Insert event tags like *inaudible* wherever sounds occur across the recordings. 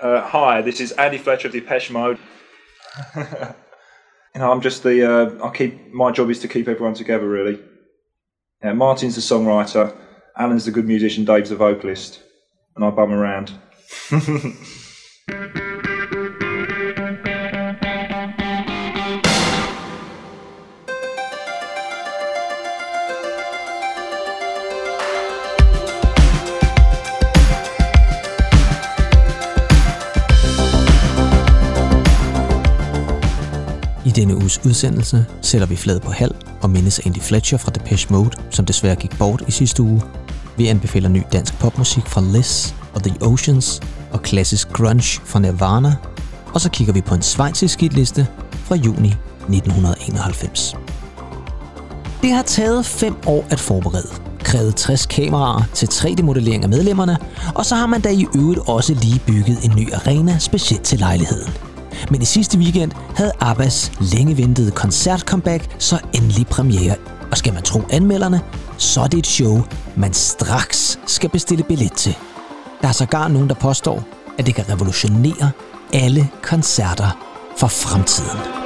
Uh, hi, this is Andy Fletcher of Depeche Mode. *laughs* you know, I'm just the. Uh, I keep my job is to keep everyone together, really. Yeah, Martin's the songwriter, Alan's the good musician, Dave's the vocalist, and I bum around. *laughs* uges udsendelse sætter vi flad på halv og mindes Andy Fletcher fra Depeche Mode, som desværre gik bort i sidste uge. Vi anbefaler ny dansk popmusik fra Liz og The Oceans og klassisk grunge fra Nirvana. Og så kigger vi på en schweizisk hitliste fra juni 1991. Det har taget fem år at forberede, krævet 60 kameraer til 3D-modellering af medlemmerne, og så har man da i øvrigt også lige bygget en ny arena specielt til lejligheden. Men i sidste weekend havde Abbas længe ventet koncert-comeback så endelig premiere. Og skal man tro anmelderne, så er det et show, man straks skal bestille billet til. Der er sågar nogen, der påstår, at det kan revolutionere alle koncerter for fremtiden.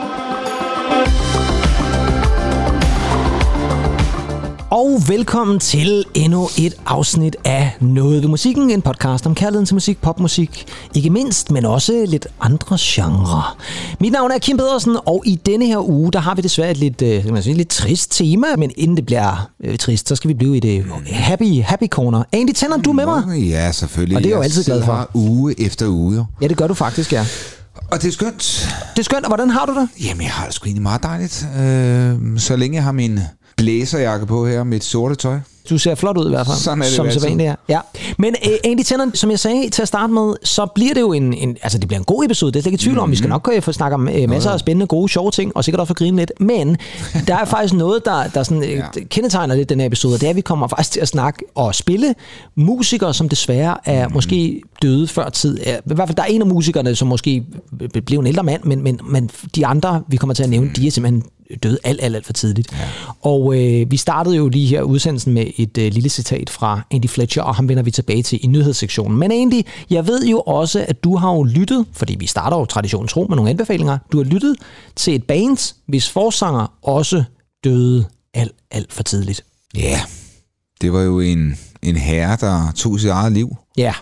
Og velkommen til endnu et afsnit af Noget ved musikken, en podcast om kærligheden til musik, popmusik, ikke mindst, men også lidt andre genrer. Mit navn er Kim Pedersen, og i denne her uge, der har vi desværre et lidt, øh, man sige, lidt trist tema, men inden det bliver øh, trist, så skal vi blive i det happy, happy corner. Andy, tænder du med mig? Ja, selvfølgelig. Og det er jo altid glad for. Uge efter uge. Ja, det gør du faktisk, ja. Og det er skønt. Det er skønt, og hvordan har du det? Jamen, jeg har det sgu egentlig meget dejligt. Øh, så længe jeg har min blæserjakke på her med et sorte tøj. Du ser flot ud i hvert fald, Sådan er det som altid. så vanligt er. Ja. Men uh, Andy Tænder, som jeg sagde til at starte med, så bliver det jo en, en altså det bliver en god episode, det er slet ikke tvivl Mhm. om. Vi skal nok uh, få snakket om uh, masser af spændende, gode, sjove ting, og sikkert også få grine lidt. Men der er *laughs* faktisk noget, der, der sådan, ja. kendetegner lidt den her episode, og det er, at vi kommer faktisk til at snakke og spille musikere, som desværre er Mhm. måske døde før tid. I hvert fald, der er en af musikerne, som måske blev en ældre mand, men, men, men de andre, vi kommer til at nævne, de er simpelthen døde alt, alt, alt for tidligt. Ja. Og øh, vi startede jo lige her udsendelsen med et øh, lille citat fra Andy Fletcher, og ham vender vi tilbage til i nyhedssektionen. Men Andy, jeg ved jo også, at du har jo lyttet, fordi vi starter jo traditionen tro med nogle anbefalinger, du har lyttet til et band, hvis forsanger også døde alt, alt for tidligt. Ja, det var jo en, en herre, der tog sit eget liv Ja,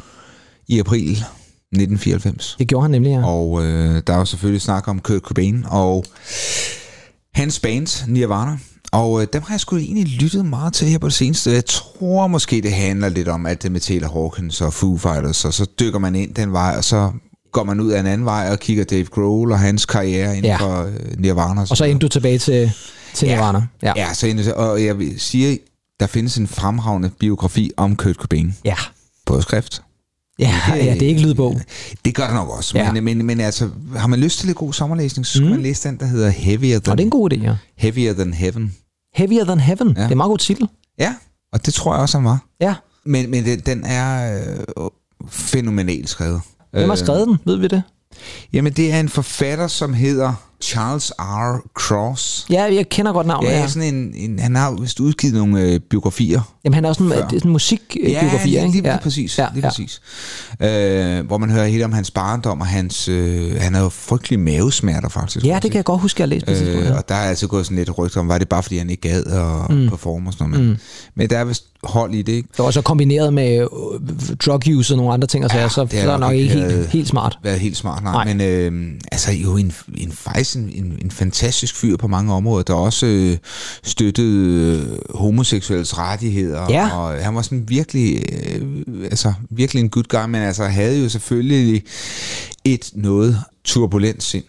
i april 1994. det gjorde han nemlig, ja. Og øh, der er jo selvfølgelig snak om Kurt Cobain og hans band Nirvana. Og øh, dem har jeg sgu egentlig lyttet meget til her på det seneste. Jeg tror måske, det handler lidt om alt det med Taylor Hawkins og Foo Fighters, og så dykker man ind den vej, og så går man ud af en anden vej og kigger Dave Grohl og hans karriere inden Ja. ja. for øh, Nirvana. Og så endte du tilbage til, til Nirvana. Ja, ja så endte, og jeg vil sige, der findes en fremragende biografi om Kurt Cobain ja. på skrift. Ja, ja, det er ikke lydbog. Det gør det nok også, Ja. men, men, men altså, har man lyst til lidt god sommerlæsning, så skal mm. man læse den, der hedder Heavier Og Than, det er en god idé, ja. Heavier Than Heaven. Heavier Than Heaven. Ja. Ja. Det er en meget god titel. Ja, og det tror jeg også, han var. Ja. Men, men den, den er øh, fænomenalt skrevet. Hvem har skrevet den? Ved vi det? Jamen, det er en forfatter, som hedder Charles R. Cross. Ja, jeg kender godt navnet. Ja, Ja, sådan en, en, han har vist udgivet nogle øh, biografier. Jamen, han er også en, sådan en musikbiografi, ja, ikke? lige, lige præcis. Ja, Ja, lige ja. præcis. Øh, hvor man hører helt om hans barndom, og hans, øh, han havde jo frygtelige mavesmerter, faktisk. Ja, det kan jeg godt huske, at jeg har læst på øh, og der er altså gået sådan lidt rygter om, var det bare fordi han ikke gad at mm. performe og sådan noget. Men, mm. men der er vist hold i det, ikke? Det var også kombineret med øh, drug use og nogle andre ting, og så, ja, så det så er nok ikke helt, helt smart. Været helt smart, nej. Nej. Men øh, altså jo en, en faktisk en, en, en fantastisk fyr på mange områder, der også øh, støttede øh, homoseksuelles rettigheder. Ja. Og han var sådan virkelig, øh, altså virkelig en good guy, men altså havde jo selvfølgelig et noget turbulent sind.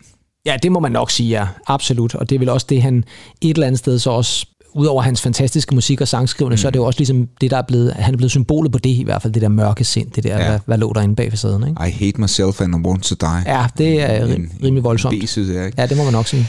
Ja, det må man nok sige, ja. Absolut. Og det er vel også det, han et eller andet sted så også udover hans fantastiske musik og sangskrivende, mm. så er det jo også ligesom det, der er blevet, han er blevet symbolet på det i hvert fald, det der mørke sind, det der, ja. Hvad, hvad lå der inde bag facaden, ikke? I hate myself and I want to die. Ja, det er rim, rimelig voldsomt. B-side, ja, ikke? Ja, det må man nok sige.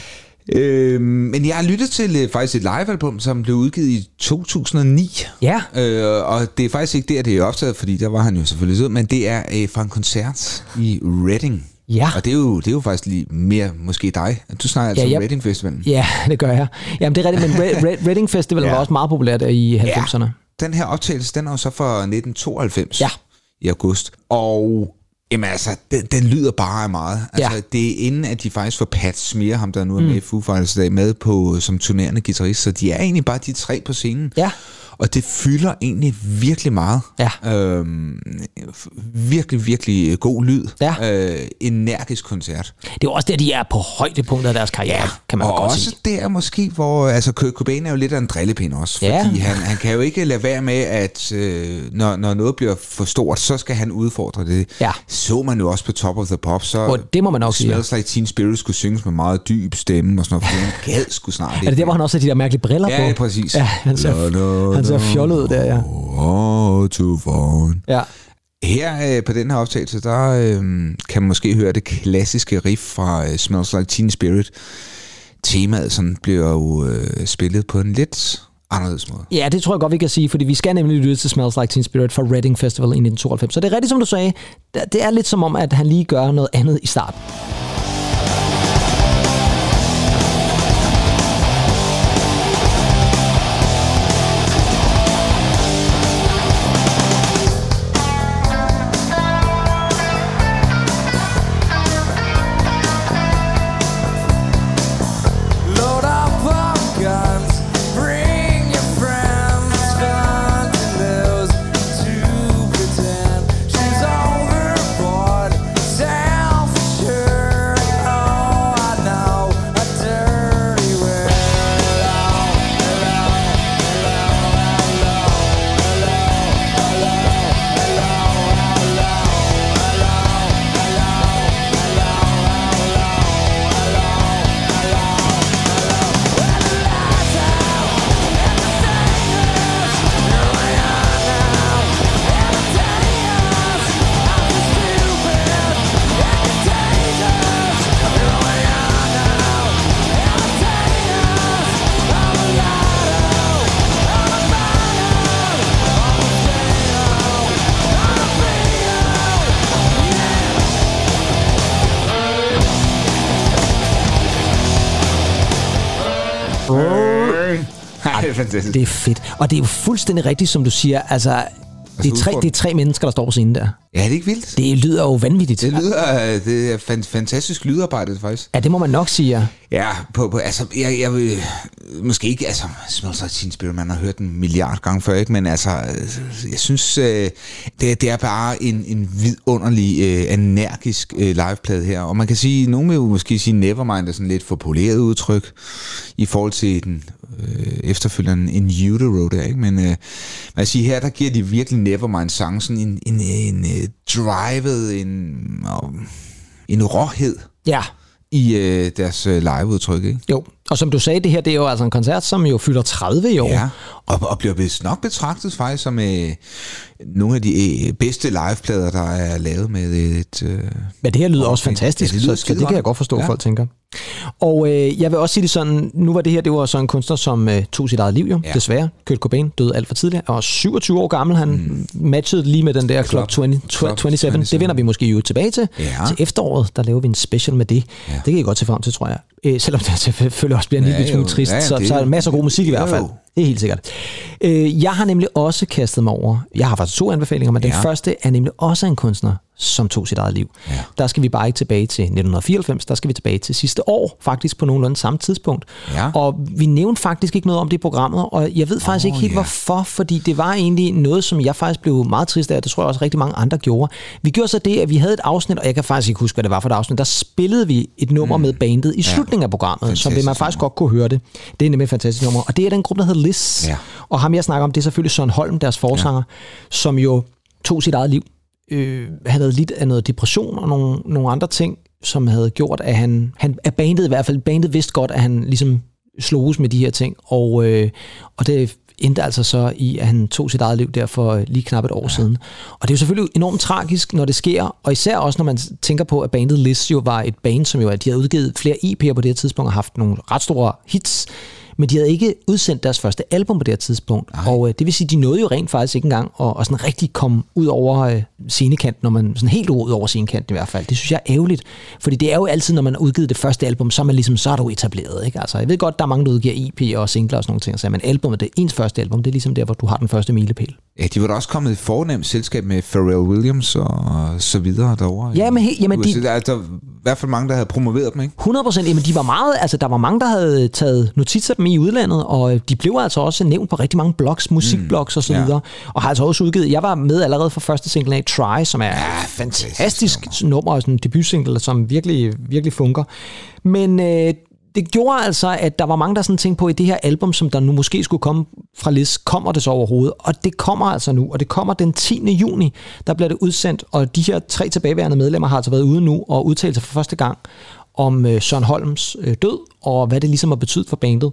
Øh, men jeg har lyttet til øh, faktisk et livealbum, som blev udgivet i 2009. Ja, Øh, og det er faktisk ikke der, det er optaget, fordi der var han jo selvfølgelig sød, men det er øh, fra en koncert i Reading. Ja. Og det er, jo, det er jo faktisk lige mere måske dig. Du snakker altså Ja, om Reading Festivalen. Ja, *laughs* det gør jeg. Jamen, det er rigtigt, men Red, *laughs* Red, Reading Festival ja. Ja. var også meget populært i 90'erne. Den her optagelse, den er jo så fra 1992 Ja. i august. Og Jamen altså, den, den lyder bare af meget. Altså, Ja. det er inden, at de faktisk får Pat Smear, ham der nu er med i Foo Fighters dag, med på som turnerende guitarist. Så de er egentlig bare de tre på scenen. Ja. Og det fylder egentlig virkelig meget. Ja. Øhm, virkelig, virkelig god lyd. Ja. Øh, energisk koncert. Det er også der, de er på højdepunktet af deres karriere, kan man og godt også sige. der måske, hvor altså Cobain er jo lidt af en drillepind også, Ja. fordi han, han kan jo ikke lade være med, at øh, når, når noget bliver for stort, så skal han udfordre det. Ja. Så man jo også på Top of the Pop, så Og det må man sige. Smells Like Teen Spirit skulle synges med meget dyb stemme og sådan noget, for han gad sgu snart Er det der, hvor han også har de der mærkelige briller på? Ja, præcis. Ja, han ser, han ser fjollet ud der, ja. Oh, to fun. Ja. Her øh, på den her optagelse, der øh, kan man måske høre det klassiske riff fra øh, Smells Like Teen Spirit. Temaet sådan bliver jo øh, spillet på en lidt anderledes måde. Ja, det tror jeg godt, vi kan sige, fordi vi skal nemlig lytte til Smells Like Teen Spirit fra Reading Festival i 1992. Så det er rigtigt, som du sagde. Det er lidt som om, at han lige gør noget andet i starten. Fantastisk. Det er fedt. Og det er jo fuldstændig rigtigt, som du siger. Altså, det er, tre, det er tre mennesker, der står på scenen der. Ja, det er ikke vildt. Det lyder jo vanvittigt. Det lyder, øh, det er fan- fantastisk lydarbejde, faktisk. Ja, det må man nok sige, ja. Ja, på, på, altså, jeg, jeg vil måske ikke, altså, Smells Like Teen Spirit, man har hørt den en milliard gange før, ikke? men altså, øh, jeg synes, øh, det, det er bare en, en vidunderlig, energisk liveplade her, og man kan sige, nogen vil jo måske sige Nevermind er sådan lidt for poleret udtryk, i forhold til den øh, efterfølgende In Utero der, ikke? men øh, man sige, her der giver de virkelig Nevermind sang sådan en, en, en, en drivet, en, og, en råhed, Ja, i øh, deres øh, liveudtryk, ikke? jo. Og som du sagde, det her det er jo altså en koncert, som jo fylder 30 i år. Ja, og, og bliver vist nok betragtet faktisk som øh, nogle af de øh, bedste liveplader, der er lavet med et... Øh, Men det her lyder også fantastisk, Ja, det lyder så, så det kan jeg godt. forstå, Ja. folk tænker. Og øh, jeg vil også sige det sådan, nu var det her, det var så en kunstner, som øh, tog sit eget liv jo, Ja. desværre. Kurt Cobain døde alt for tidligt. Var 27 år gammel, han mm. matchede lige med den der Club, 20, Club 27. 27. Det vender vi måske jo tilbage til. Ja. Til efteråret, der laver vi en special med det. Ja. Det kan I godt se frem til, tror jeg. Øh, selvom det selvfølgelig også bliver en Ja, lille smule trist, Ja, så, det- så er der masser af god musik i hvert fald. Jo. Det er helt sikkert. Øh, jeg har nemlig også kastet mig over, jeg har faktisk to anbefalinger, men den Ja. første er nemlig også en kunstner, som tog sit eget liv. Ja. Der skal vi bare ikke tilbage til 1994, der skal vi tilbage til sidste år, faktisk på nogenlunde samme tidspunkt. Ja. Og vi nævnte faktisk ikke noget om det i programmet, og jeg ved faktisk Åh, ikke helt ja. hvorfor, fordi det var egentlig noget, som jeg faktisk blev meget trist af, og det tror jeg også rigtig mange andre gjorde. Vi gjorde så det, at vi havde et afsnit, og jeg kan faktisk ikke huske, hvad det var for et afsnit, der spillede vi et nummer mm. med bandet i slutningen af programmet, så vil man Fantastisk faktisk nummer. godt kunne høre det. Det er nemlig et fantastisk nummer, og det er den gruppe, der hedder Liz. Ja. Og ham jeg snakker om, det er selvfølgelig Søren Holm, deres forsanger, ja. som jo tog sit eget liv. Øh, han havde lidt af noget depression og nogle, nogle andre ting, som havde gjort, at han, han at bandet i hvert fald, bandet vidste godt, at han ligesom sloges med de her ting, og, øh, og det endte altså så i, at han tog sit eget liv der for lige knap et år ja. siden. Og det er jo selvfølgelig enormt tragisk, når det sker, og især også, når man tænker på, at bandet Liz jo var et band, som jo, at de havde udgivet flere EP'er på det her tidspunkt, og haft nogle ret store hits, men de havde ikke udsendt deres første album på det her tidspunkt. Ej. Og øh, det vil sige, de nåede jo rent faktisk ikke engang at, at sådan rigtig komme ud over øh, scenekanten, når man sådan helt ud over scenekanten i hvert fald. Det synes jeg er ærgerligt, fordi det er jo altid, når man har udgivet det første album, så er man ligesom, så er du etableret. Ikke? Altså, jeg ved godt, der er mange, der udgiver EP og singler og sådan nogle ting, så, men albumet, det er ens første album, det er ligesom der, hvor du har den første milepæl. Ja, de var da også kommet i fornemt selskab med Pharrell Williams og så videre derovre. Ja, men he- jamen, de- de... Der, er- der er i hvert fald mange, der havde promoveret dem, ikke? 100 procent. Jamen, de var meget, altså, der var mange, der havde taget notitser af dem i udlandet, og øh, de blev altså også nævnt på rigtig mange blogs, musikblogs og så ja. videre, og har altså også udgivet, jeg var med allerede fra første single af Try, som er ja, fantastisk, fantastisk nummer, og sådan en debutsingle, som virkelig, virkelig funker. Men øh, det gjorde altså, at der var mange, der sådan tænkte på, at i det her album, som der nu måske skulle komme fra Liz, kommer det så overhovedet? Og det kommer altså nu, og det kommer den 10. juni, der bliver det udsendt, og de her tre tilbageværende medlemmer har altså været ude nu og udtalt sig for første gang om øh, Søren Holms øh, død, og hvad det ligesom har betydet for bandet.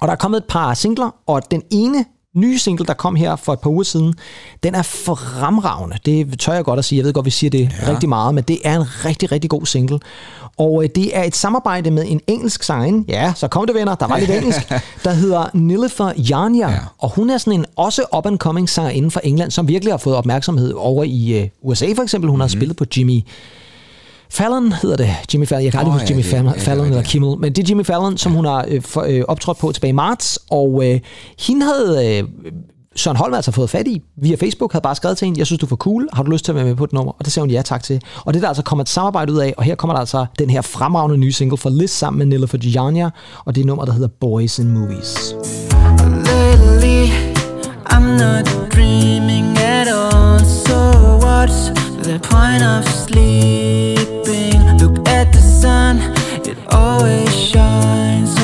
Og der er kommet et par singler, og den ene nye single, der kom her for et par uger siden, den er fremragende. Det tør jeg godt at sige. Jeg ved godt, vi siger det ja. rigtig meget, men det er en rigtig, rigtig god single. Og øh, det er et samarbejde med en engelsk sangerinde. Ja, så kom det venner, der var lidt *laughs* engelsk. Der hedder Nilüfer Janja, ja. og hun er sådan en også up-and-coming sangerinde fra England, som virkelig har fået opmærksomhed over i øh, USA for eksempel. Hun har spillet på Jimmy Fallon hedder det. Jimmy Fallon. Jeg kan aldrig Åh, huske ja, Jimmy det- Fallon, ja, er Fallon eller. Kimmel, men det er Jimmy Fallon, som hun har øh, for, øh, optrådt på tilbage i marts, og øh, hende havde øh, Søren Holm altså fået fat i via Facebook, havde bare skrevet til hende, jeg synes, du er for cool, har du lyst til at være med på et nummer? Og det sagde hun ja tak til. Og det er der altså kommet et samarbejde ud af, og her kommer der altså den her fremragende nye single fra Liz sammen med Nilla Janja, og det er nummer, der hedder Boys in Movies. Lately, I'm not dreaming at all. So what's the point of sleeping? Look at the sun, it always shines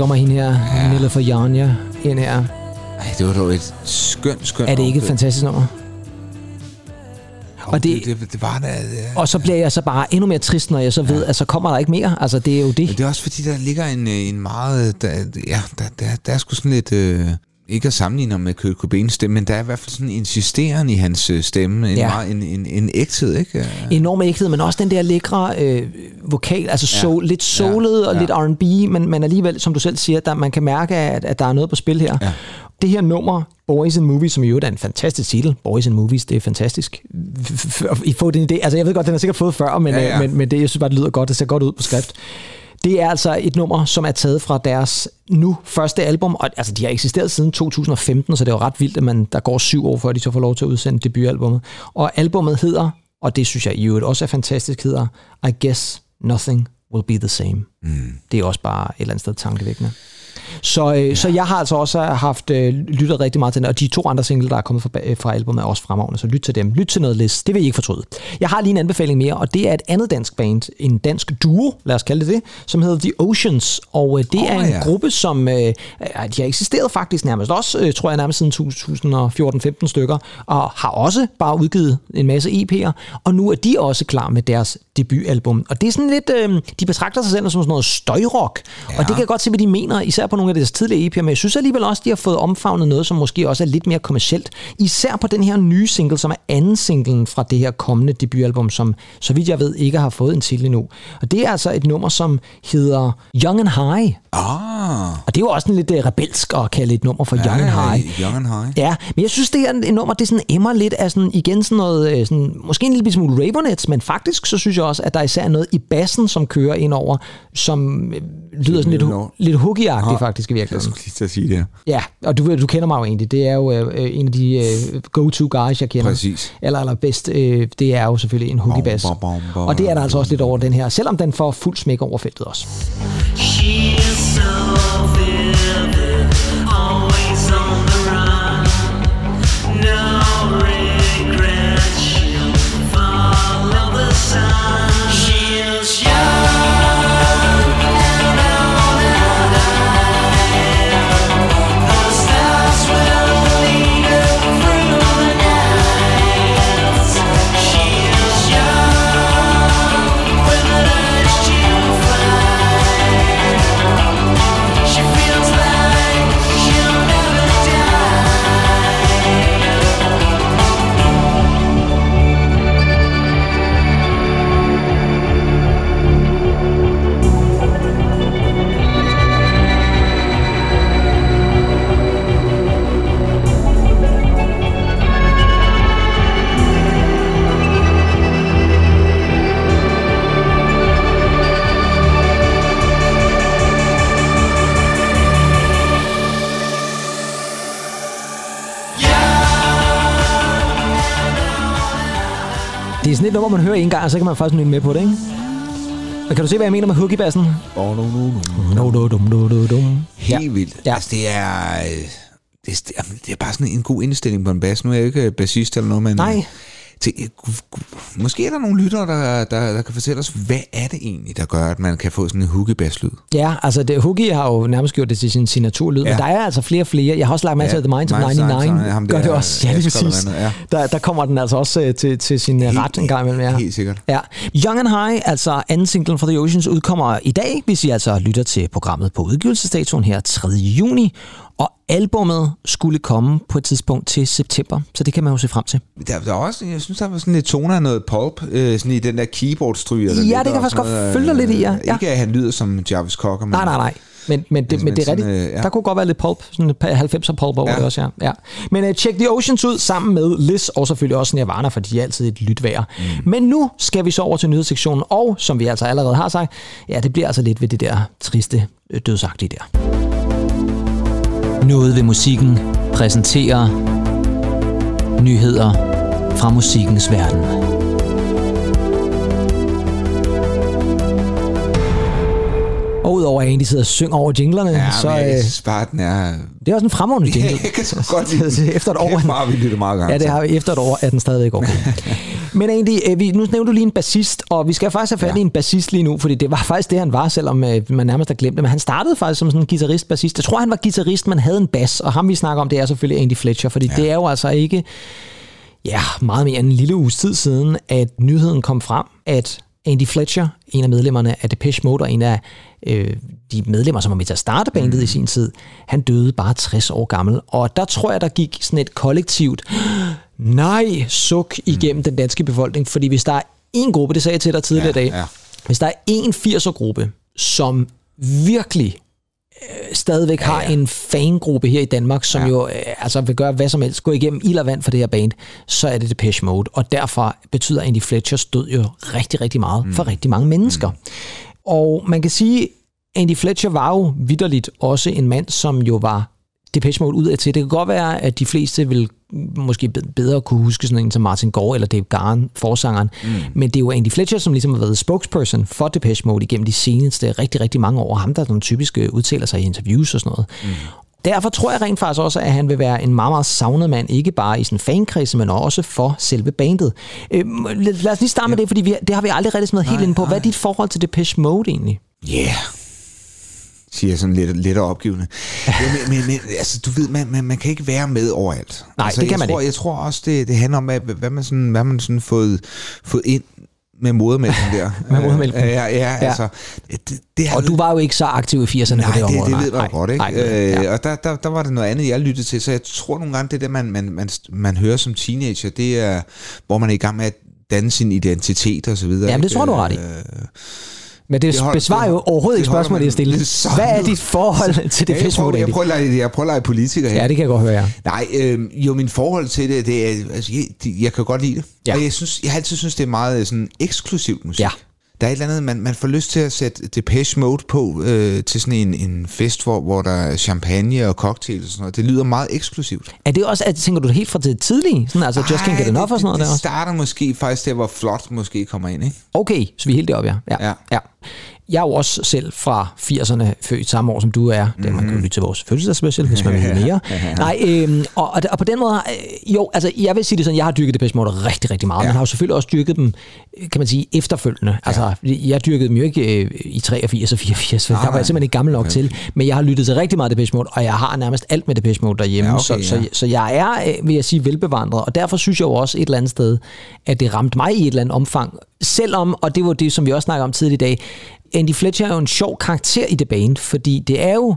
kommer hende her, ja. Nilla Janja, ind her. Ej, det var dog et skønt, skønt Er det ikke et fantastisk nummer? Og det- det, det, det var da... Ja. Og så bliver jeg så bare endnu mere trist, når jeg så ved, at så kommer der ikke mere. Altså, det er jo Men det. det er også fordi, der ligger en, øh, en meget... Der, ja, der, der, der er sgu sådan lidt... Øh, ikke at sammenligne ham med Kurt Cobains stemme, men der er i hvert fald sådan en insisteren i hans øh, stemme. En, Ja. ja. meget, en, en, en ægthed, ikke? Øh, Enorm ægthed, men også den der lækre øh, vokal, altså soul, lidt soulet og ja. lidt R&B, men, men alligevel, som du selv siger, der, man kan mærke, at, at der er noget på spil her. Ja. Det her nummer, Boys in Movies, som i øvrigt er en fantastisk titel. Boys in Movies, det er fantastisk. I får den idé. Altså, jeg ved godt, den har sikkert fået før, men, Ja, ja, ja. ja. men, men det, jeg synes bare, det lyder godt. Det ser godt ud på skrift. Det er altså et nummer, som er taget fra deres nu første album, og altså de har eksisteret siden 2015, så det er jo ret vildt, at man, der går syv år, før de så får lov til at udsende debutalbummet. Og albummet hedder, og det synes jeg i øvrigt også er fantastisk, hedder I Guess Nothing Will Be The Same. Mm. Det er også bare et eller andet sted tankevækkende. Så, øh, ja. så jeg har altså også haft øh, lyttet rigtig meget til den, og de to andre singler, der er kommet fra, øh, fra albumet, er også fremragende, så lyt til dem. Lyt til noget list, det vil I ikke fortryde. Jeg har lige en anbefaling mere, og det er et andet dansk band, en dansk duo, lad os kalde det det, som hedder The Oceans, og øh, det Åh, er en ja. gruppe, som øh, de har eksisteret faktisk nærmest også, øh, tror jeg nærmest siden 2014-15 stykker, og har også bare udgivet en masse EP'er, og nu er de også klar med deres debutalbum. Og det er sådan lidt, øh, de betragter sig selv som sådan noget støjrock, ja. og det kan jeg godt se, hvad de mener, især på nogle af deres tidligere EP'er, men jeg synes alligevel også, de har fået omfavnet noget, som måske også er lidt mere kommercielt. Især på den her nye single, som er anden singlen fra det her kommende debutalbum, som så vidt jeg ved ikke har fået en titel endnu. Og det er altså et nummer, som hedder Young and High. Ah, Og det er jo også en lidt uh, rebelsk at kalde et nummer for ja, Young and High. Young and High. Ja, men jeg synes, det her et nummer, det sådan emmer lidt af sådan, igen sådan noget, øh, sådan, måske en lille smule Ravenettes, men faktisk så synes jeg også, at der især er noget i bassen, som kører ind over, som øh, lyder sådan lidt, lidt hooky-agtigt faktisk i Jeg virkeligheden. skulle lige til at sige det her. Ja, og du, ved- du kender mig jo egentlig. Det er jo øh, en af de øh, go-to guys, jeg kender. Præcis. Eller, eller bedst, øh, det er jo selvfølgelig en hooky bass. Bom, bom, bom, Og det er der altså også lidt over den her, selvom den får fuld smæk over feltet også. She is nummer, man hører en gang, og så kan man faktisk nynne med på det, ikke? Men kan du se, hvad jeg mener med hooky-bassen? Oh, no, no, no. No, no, dum, no, no, dum. Helt vildt. Ja. Altså, det er... øh, Det er, det er bare sådan en god indstilling på en bass. Nu er jeg jo ikke bassist eller noget, men... Nej. Til, måske er der nogle lyttere, der, der, der kan fortælle os, hvad er det egentlig, der gør, at man kan få sådan en hooky basslyd? Ja, altså det, Hoogie har jo nærmest gjort det til sin signaturlyd, ja. Men der er altså flere og flere. Jeg har også lagt til, Ja, at The Minds of Minds of 99 99, ham gør det også. Ja, Asger eller præcis. Der, der kommer den altså også øh, til, til sin helt, ret en gang imellem. Ja. Helt sikkert. Ja. Young and High, altså anden singlen fra The Oceans, udkommer i dag, hvis I altså lytter til programmet på udgivelsesdatoen her 3. juni. Og albummet skulle komme på et tidspunkt til september, så det kan man jo se frem til. Der, der er også, jeg synes, der var sådan lidt toner af noget pulp, øh, sådan i den der keyboard-stryger. Ja, det kan faktisk godt følge dig lidt i, ja. Ja. Ikke at han lyder som Jarvis Cocker, men Nej, nej, nej. Men, men, det, Men- men det er rigtigt. øh, ja. Der kunne godt være lidt pulp, sådan et par 90'er pulp over Ja. det også, ja. ja. Men uh, check The Oceans ud sammen med Liz, og selvfølgelig også Nirvana, for de er altid et lyt værd. Mm. Men nu skal vi så over til nyhedssektionen, og som vi altså allerede har sagt, ja, det bliver altså lidt ved det der triste, øh, dødsagtige der. Noget ved musikken præsenterer nyheder fra musikkens verden. Og udover at jeg egentlig sidder og synger over jinglerne, Ja, så men øh, bare, den er... det er også en fremragende jingle. *laughs* jeg kan så godt lide. *laughs* Efter et år. Kæft, har vi lyttet meget gang Ja, det har vi. Efter et år er den stadigvæk okay. *laughs* Men egentlig, øh, vi, nu nævnte du lige en bassist, og vi skal faktisk have fat i en bassist lige nu, fordi det var faktisk det, han var, selvom øh, man nærmest har glemt det. Men han startede faktisk som sådan en guitarist-bassist. Jeg tror, han var guitarist, men havde en bas, og ham vi snakker om, det er selvfølgelig Andy Fletcher, fordi ja. det er jo altså ikke ja, meget mere end en lille uges tid siden, at nyheden kom frem, at Andy Fletcher, en af medlemmerne af Depeche Mode, og en af øh, de medlemmer, som var med til at starte bandet mm. i sin tid, han døde bare 60 år gammel. Og der tror jeg, der gik sådan et kollektivt nej suk igennem mm. den danske befolkning, fordi hvis der er en gruppe, det sagde jeg til dig tidligere Ja, i dag, ja. hvis der er en 80'er-gruppe, som virkelig øh, stadigvæk har en fangruppe her i Danmark, som ja. jo øh, altså vil gøre hvad som helst, gå igennem ild og vand for det her band, så er det Depeche Mode. Og derfor betyder Andy Fletchers død jo rigtig, rigtig meget mm. for rigtig mange mennesker. Mm. Og man kan sige, Andy Fletcher var jo vidderligt også en mand, som jo var Depeche Mode udad til. Det kan godt være, at de fleste vil måske be- bedre kunne huske sådan en som Martin Gore eller Dave Garn, forsangeren. Mm. Men det er jo Andy Fletcher, som ligesom har været spokesperson for Depeche Mode igennem de seneste rigtig, rigtig mange år. Ham, der nogle typisk udtaler sig i interviews og sådan noget. Mm. Derfor tror jeg rent faktisk også, at han vil være en meget, meget savnet mand, ikke bare i sådan fankredse, men også for selve bandet. Øh, lad, os lige starte med det, fordi vi, det har vi aldrig rigtig sådan noget helt inde på. Hvad er dit forhold til Depeche Mode egentlig? Ja, yeah. Siger jeg sådan lidt, lidt opgivende. Ja. Men, men, men altså, du ved, man, man, man kan ikke være med overalt. Nej, altså, det kan jeg man tror, ikke. Jeg tror også, det, det handler om, hvad, hvad man sådan, hvad man sådan fået, fået ind med modermælken der. *laughs* Med modermælken. Øh, Ja, ja, altså. Det, det har Og du var jo ikke så aktiv i 80'erne på Nej, det det, område. det ved man jo godt, ikke? Nej, øh, ja. Og der, der, der var det noget andet, jeg lyttede til, så jeg tror nogle gange, det der, man, man, man, man hører som teenager, det er, hvor man er i gang med at danne sin identitet og så videre. Jamen, det ikke? tror jeg, du ret i. Øh, Men det, Det holder- besvarer jo det- overhovedet ikke spørgsmålet, jeg stillede. Hvad er dit forhold til det Ja, jeg, prøver, jeg, prøver at lege, jeg prøver at lege politiker her. Ja, det kan jeg godt høre, ja. Nej, øh, jo, min forhold til det, det er, altså, jeg, jeg kan godt lide det. Ja. Og jeg, synes, jeg har altid synes, det er meget øh, sådan eksklusivt musik. Ja. Der er et eller andet, man, man får lyst til at sætte Depeche Mode på øh, til sådan en, en fest, hvor, hvor der er champagne og cocktails og sådan noget. Det lyder meget eksklusivt. Er det også, at, tænker du helt fra det tidlige? Sådan, altså Just Can't Get Ej, Enough det, og sådan noget det, der det også? starter måske faktisk der, hvor Flot måske kommer ind, ikke? Okay, så vi er helt deroppe, ja. ja. Ja. ja. Jeg er jo også selv fra 80'erne, født samme år som du er. Det man kan jo lytte til vores fødselsdagsspecial, hvis man vil mere. *laughs* Nej, øhm, og, og, og på den måde, øh, jo, altså jeg vil sige det sådan, jeg har dyrket Depeche Mode rigtig, rigtig meget, ja. men har jo selvfølgelig også dyrket dem, øh, kan man sige, efterfølgende. Altså, jeg dyrkede dem jo ikke øh, i 83 og 84, for Nej, der var jeg simpelthen ikke gammel nok Okay. til, men jeg har lyttet til rigtig meget Depeche Mode, og jeg har nærmest alt med Depeche Mode derhjemme, Ja, okay, så, så, ja. så jeg er, øh, vil jeg sige, velbevandret, og derfor synes jeg jo også et eller andet sted, at det ramte mig i et eller andet omfang, selvom, og det var det, som vi også snakker om tidligere i dag, Andy Fletcher er jo en sjov karakter i det band, fordi det er jo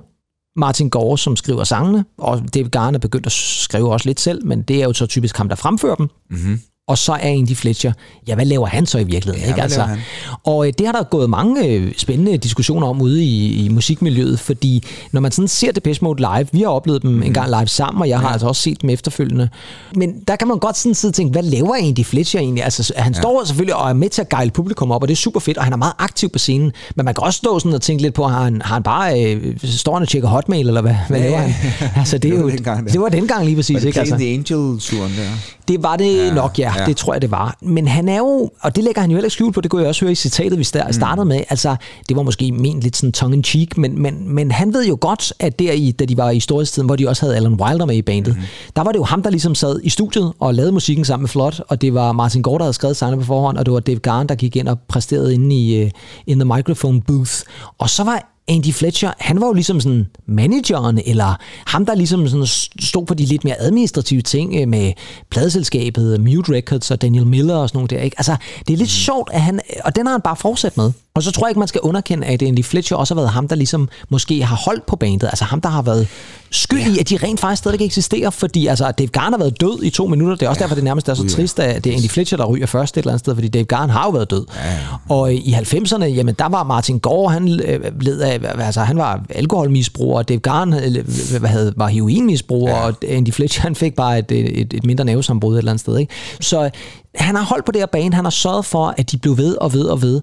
Martin Gore, som skriver sangene, og David Garner er begyndt at skrive også lidt selv, men det er jo så typisk ham, der fremfører dem. Mm-hmm. Og så er Andy Fletcher, ja, hvad laver han så i virkeligheden? Ja, ikke? Altså, han? Og øh, det har der gået mange øh, spændende diskussioner om ude i, i musikmiljøet, fordi når man sådan ser Depeche Mode live, vi har oplevet dem mm. en gang live sammen, og jeg har altså også set dem efterfølgende, men der kan man godt sådan sidde og tænke, hvad laver Andy Fletcher egentlig? Altså, han ja. står selvfølgelig og er med til at gejle publikum op, og det er super fedt, og han er meget aktiv på scenen, men man kan også stå sådan og tænke lidt på, har han, har han bare, øh, står han og tjekker hotmail, eller hvad, hvad Ja, laver ja. han? Altså, det, er *laughs* Det var jo, dengang, det var dengang lige præcis, Var det ikke? Altså. The Angel-turen der? Det var det ja, nok, ja. Ja. ja. Det tror jeg, det var. Men han er jo, og det lægger han jo heller ikke skjul på, det kunne jeg også høre i citatet, vi sta- startede med. Altså, det var måske ment lidt sådan tongue-in-cheek, men, men, men han ved jo godt, at der i, da de var i storhedstiden, hvor de også havde Alan Wilder med i bandet, mm. der var det jo ham, der ligesom sad i studiet og lavede musikken sammen med Flot, og det var Martin Gård, der havde skrevet sangene på forhånd, og det var Dave Garn, der gik ind og præsterede inde i uh, in the microphone booth. Og så var Andy Fletcher, han var jo ligesom sådan manageren, eller ham, der ligesom sådan stod for de lidt mere administrative ting øh, med pladeselskabet, Mute Records og Daniel Miller og sådan noget der. Ikke? Altså, det er lidt sjovt, at han, og den har han bare fortsat med. Og så tror jeg ikke, man skal underkende, at Andy Fletcher også har været ham, der ligesom måske har holdt på bandet. Altså ham, der har været skyld i, at de rent faktisk stadig eksisterer, fordi altså, Dave Garn har været død i to minutter. Det er også ja. derfor, det nærmest er så trist, at det er Andy Fletcher, der ryger først et eller andet sted, fordi Dave Garn har jo været død. Ja. Og i 90'erne, jamen der var Martin Gore, han øh, led af, altså han var alkoholmisbruger, og Dave Garn øh, hvad havde, var heroinmisbruger, ja. og Andy Fletcher, han fik bare et, et, et mindre nervesambrud et eller andet sted. Ikke? Så han har holdt på det her bane, han har sørget for, at de blev ved og ved og ved.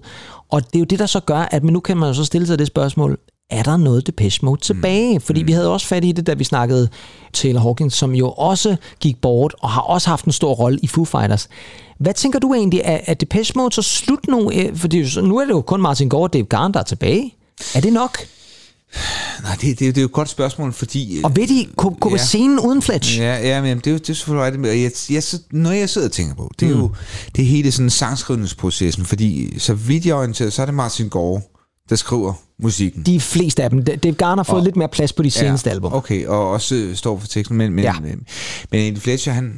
Og det er jo det, der så gør, at men nu kan man jo så stille sig det spørgsmål, er der noget Depeche Mode tilbage? Mm. Fordi vi havde også fat i det, da vi snakkede Taylor Hawkins, som jo også gik bort, og har også haft en stor rolle i Foo Fighters. Hvad tænker du egentlig, er, er Depeche Mode så slut nu? Øh, Fordi nu er det jo kun Martin Gore og Dave Garn, der er tilbage. Er det nok? Nej, det, det, det er jo et godt spørgsmål, fordi... Og ved de, kunne, kunne Ja. scenen uden Fletch? Ja, ja men det er jo det er selvfølgelig rigtigt. Jeg, jeg, når jeg sidder og tænker på, det er jo det hele sådan sangskrivningsprocessen, fordi så vidt jeg er orienteret, så er det Martin Gore, der skriver musikken. De fleste af dem. Dave Garn har fået Og- lidt mere plads på de seneste album. Okay, og også øh, står for teksten, men, men, Ja. ja. men, men Fletcher, han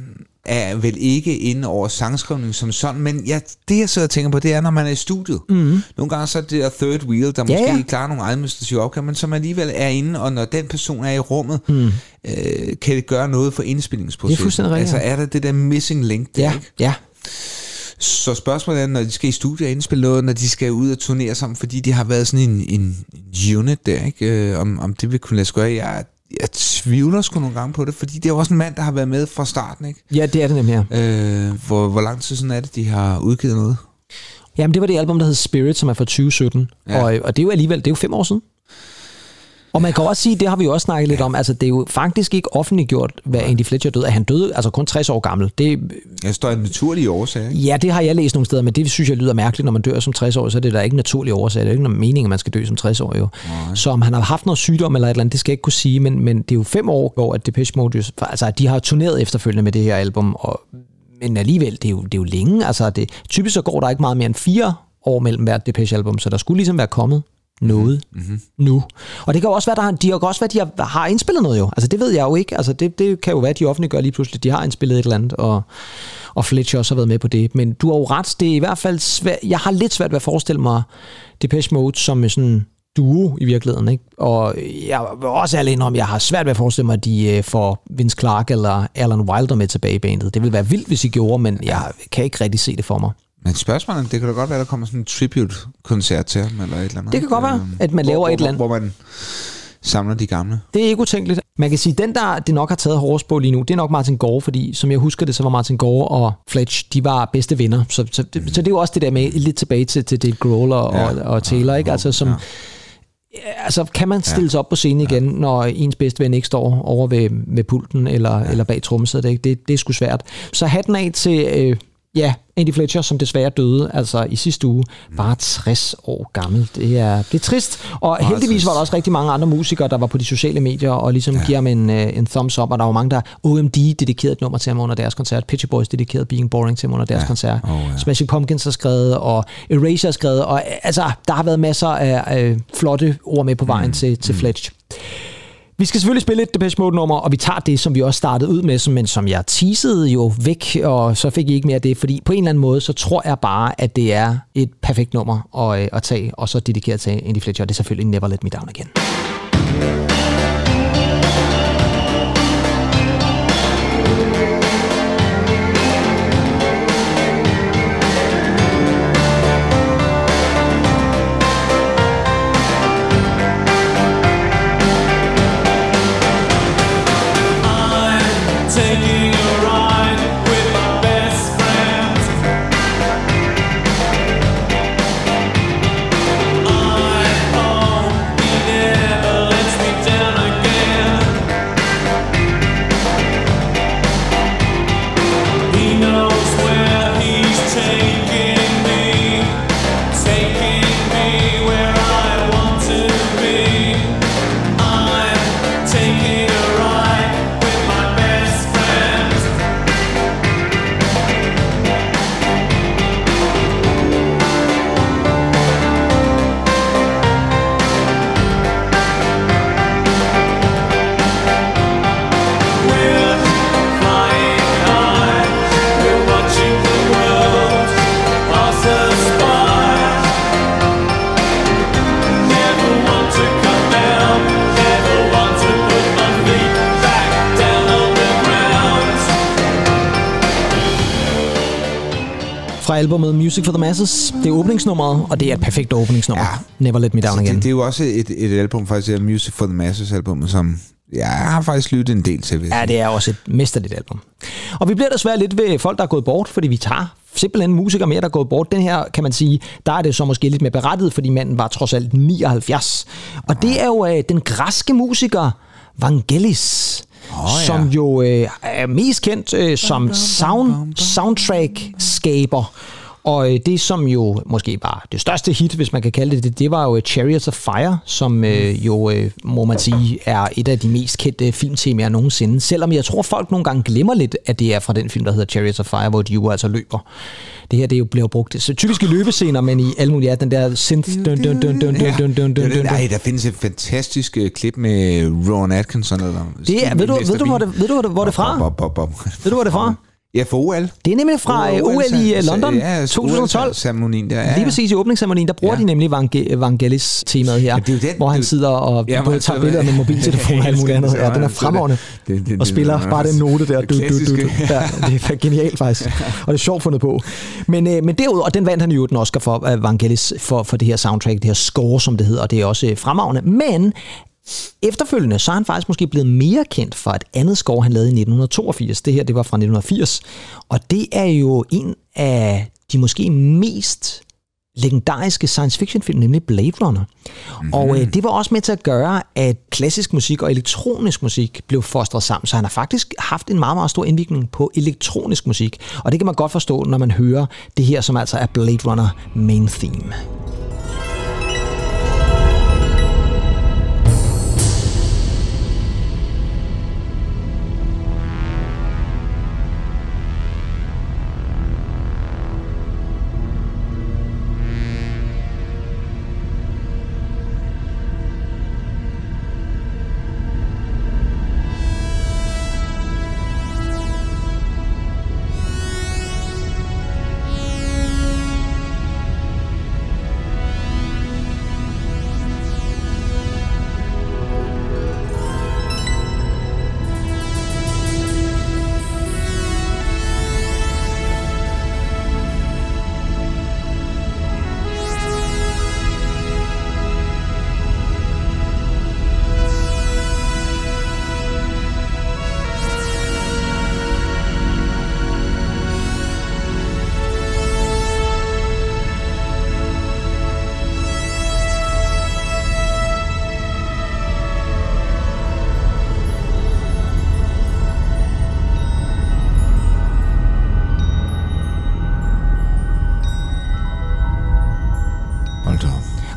er vel ikke inde over sangskrivning som sådan, men jeg, det jeg sidder og tænker på, det er, når man er i studiet. Mm. Nogle gange så er det der third wheel, der Ja, måske ja. klarer nogle administrative opgaver, men som alligevel er inde, og når den person er i rummet, mm. øh, kan det gøre noget for indspillingsprocessen. Det er Altså er der det der missing link der, Ja, ikke? ja. Så spørgsmålet er, når de skal i studiet og indspille noget, når de skal ud og turnere sammen, fordi de har været sådan en, en unit der, ikke? Øh, om, om det vil kunne lade sig gøre. Jeg, jeg tvivler sgu nogle gange på det, fordi det er jo også en mand, der har været med fra starten, ikke? Ja, det er det nemlig. Ja. Øh, hvor, hvor lang tid siden er det, de har udgivet noget? Jamen, det var det album, der hed Spirit, som er fra 2017. Ja. Ja. Og, og det er jo alligevel, det er jo fem år siden. Og man kan også sige, det har vi jo også snakket lidt om, altså det er jo faktisk ikke offentliggjort, hvad Andy Fletcher døde. At han døde altså kun 60 år gammel. Det, Jeg står en naturlig årsag, ikke? ja, det har jeg læst nogle steder, men det synes jeg lyder mærkeligt, når man dør som 60 år, så er det da ikke en naturlig årsag. Det er jo ikke nogen mening, at man skal dø som 60 år jo. Så om han har haft noget sygdom eller et eller andet, det skal jeg ikke kunne sige, men, men det er jo fem år, hvor at Depeche Mode, altså de har turneret efterfølgende med det her album, og, men alligevel, det er, jo, det er jo længe. Altså det, typisk så går der ikke meget mere end fire år mellem hvert Depeche-album, så der skulle ligesom være kommet noget mm-hmm. nu. Og det kan jo også være, har, de også være, de har, har indspillet noget jo. Altså det ved jeg jo ikke. Altså det, det kan jo være, at de offentliggør lige pludselig, de har indspillet et eller andet, og, og Fletcher også har været med på det. Men du har jo ret, det er i hvert fald svært, jeg har lidt svært ved at forestille mig Depeche Mode som sådan duo i virkeligheden. Ikke? Og jeg vil også ærlig om, jeg har svært ved at forestille mig, at de øh, får Vince Clark eller Alan Wilder med tilbage i bandet. Det ville være vildt, hvis I gjorde, men jeg kan ikke rigtig se det for mig. Men spørgsmålet, det kan da godt være, der kommer sådan en tribute-koncert til ham, eller et eller andet. Det kan godt være, Øhm, at man laver hvor, et eller andet. Hvor, hvor man samler de gamle. Det er ikke utænkeligt. Man kan sige, den der det nok har taget hårdest på lige nu, det er nok Martin Gore, fordi som jeg husker det, så var Martin Gore og Fletch, de var bedste venner. Så, så, så det er jo også det der med lidt tilbage til, til Dave Grohl og, Ja. og, og Taylor, ikke? Altså, som, Ja. altså, kan man stille sig op på scenen igen, når ens bedste ven ikke står over ved, ved pulten eller, ja. eller bag trommesættet? Ikke? Det, det er sgu svært. Så hatten af til... Øh, Ja, Andy Fletcher, som desværre døde altså i sidste uge, bare 60 år gammel. Det er, det er trist. Og Meget heldigvis trist. var der også rigtig mange andre musikere, der var på de sociale medier og ligesom ja. giver ham en, øh, en thumbs up. Og der var mange, der OMD dedikerede et nummer til ham under deres koncert. Pitcher Boys dedikerede Being Boring til ham under deres Ja. koncert. Oh, ja. Smashing Pumpkins har skrevet, og Erasure har skrevet. Og altså, der har været masser af øh, flotte ord med på vejen mm. til, til Fletch. Vi skal selvfølgelig spille et Depeche Mode-nummer, og vi tager det, som vi også startede ud med, som- men som jeg teasede jo væk, og så fik I ikke mere af det, fordi på en eller anden måde, så tror jeg bare, at det er et perfekt nummer at, øh, at tage, og så dedikeret til Andy Fletcher, og det er selvfølgelig Never Let Me Down Again. Albumet Music for the Masses, det er åbningsnummeret, og det er et perfekt åbningsnummer. Ja. Never Let Me Down Så Again. det, det er jo også et, et album, faktisk, det er Music for the Masses album, som jeg har faktisk lyttet en del til. Hvis Ja, det er også et mesterligt album. Og vi bliver desværre lidt ved folk, der er gået bort, fordi vi tager simpelthen musikere mere, der er gået bort. Den her, kan man sige, der er det så måske lidt mere berettiget, fordi manden var trods alt 79. Og det er jo øh, den græske musiker Vangelis, oh, ja. som jo øh, er mest kendt øh, som sound, soundtrack-skaber. Og øh, det, som jo måske var det største hit, hvis man kan kalde det det, det var jo øh, Chariots of Fire, som øh, jo, øh, må man sige, er et af de mest kendte filmtemaer nogensinde. Selvom jeg tror, folk nogle gange glemmer lidt, at det er fra den film, der hedder Chariots of Fire, hvor de jo altså løber. Det her, det jo bliver brugt så typisk i løbescener, men i alle mulige, ja, den der synth, dun, dun, dun, dun, dun, dun, dun, dun, dun. Nej, der findes et fantastisk klip med Ron Atkinson. Eller, Det er, ved du, ved du, hvor det, ved du, hvor det, hvor det fra? Ved du, hvor det fra? Ja, for OL. Det er nemlig fra øh, OL i øh, London 2012. ceremonien der. Ja, Lige præcis i åbningsceremonien, der bruger Ja. de nemlig Evangelis-temaet her, Ja, det er den- hvor han sidder og Ja, både tager så- billeder med mobiltelefon og alt muligt andet. *laughs* Ja, den er fremragende. Det- det- Og det- spiller det- bare den note der. det Du, du, du, du. Ja, det er genialt faktisk. Og det er sjovt fundet på. Men, øh, men derudover, og den vandt han jo den Oscar for, Evangelis, for, for det her soundtrack, det her score, som det hedder, og det er også øh, fremragende. Men Efterfølgende så er han faktisk måske blevet mere kendt for et andet score, han lavede i 1982. Det her, det var fra 1980. Og det er jo en af de måske mest legendariske science fiction film, nemlig Blade Runner. Mm-hmm. Og øh, det var også med til at gøre, at klassisk musik og elektronisk musik blev fostret sammen. Så han har faktisk haft en meget, meget stor indvirkning på elektronisk musik. Og det kan man godt forstå, når man hører det her, som altså er Blade Runner main theme.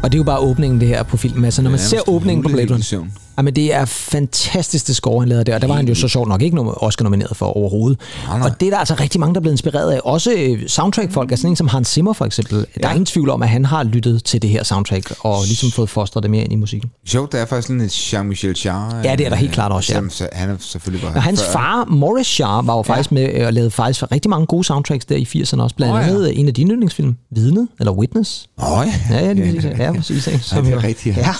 Og det er jo bare åbningen det her på filmen. Altså, når man ser åbningen på Blade Runner, Jamen, det er fantastisk, det score, han lavede der. Og der var han jo så sjovt nok ikke Oscar-nomineret for overhovedet. Og det er der altså rigtig mange, der er blevet inspireret af. Også øh, soundtrack-folk, altså sådan en som Hans Zimmer for eksempel. Ja. Der er ingen tvivl om, at han har lyttet til det her soundtrack, og ligesom fået fostret det mere ind i musikken. Sjovt, der er faktisk sådan et Jean-Michel Jarre. Ja, det er der helt klart også, ja. Han er selvfølgelig bare Og hans far, Morris Shah, var jo faktisk med øh, og lavede faktisk rigtig mange gode soundtracks der i 80'erne også. Blandt Åh, ja. andet en af dine yndlingsfilm, Vidnet, eller Witness. Åh, ja. Ja, ja, lige præcis. Ja, præcis. ikke? Som det er rigtigt, ja. Ja.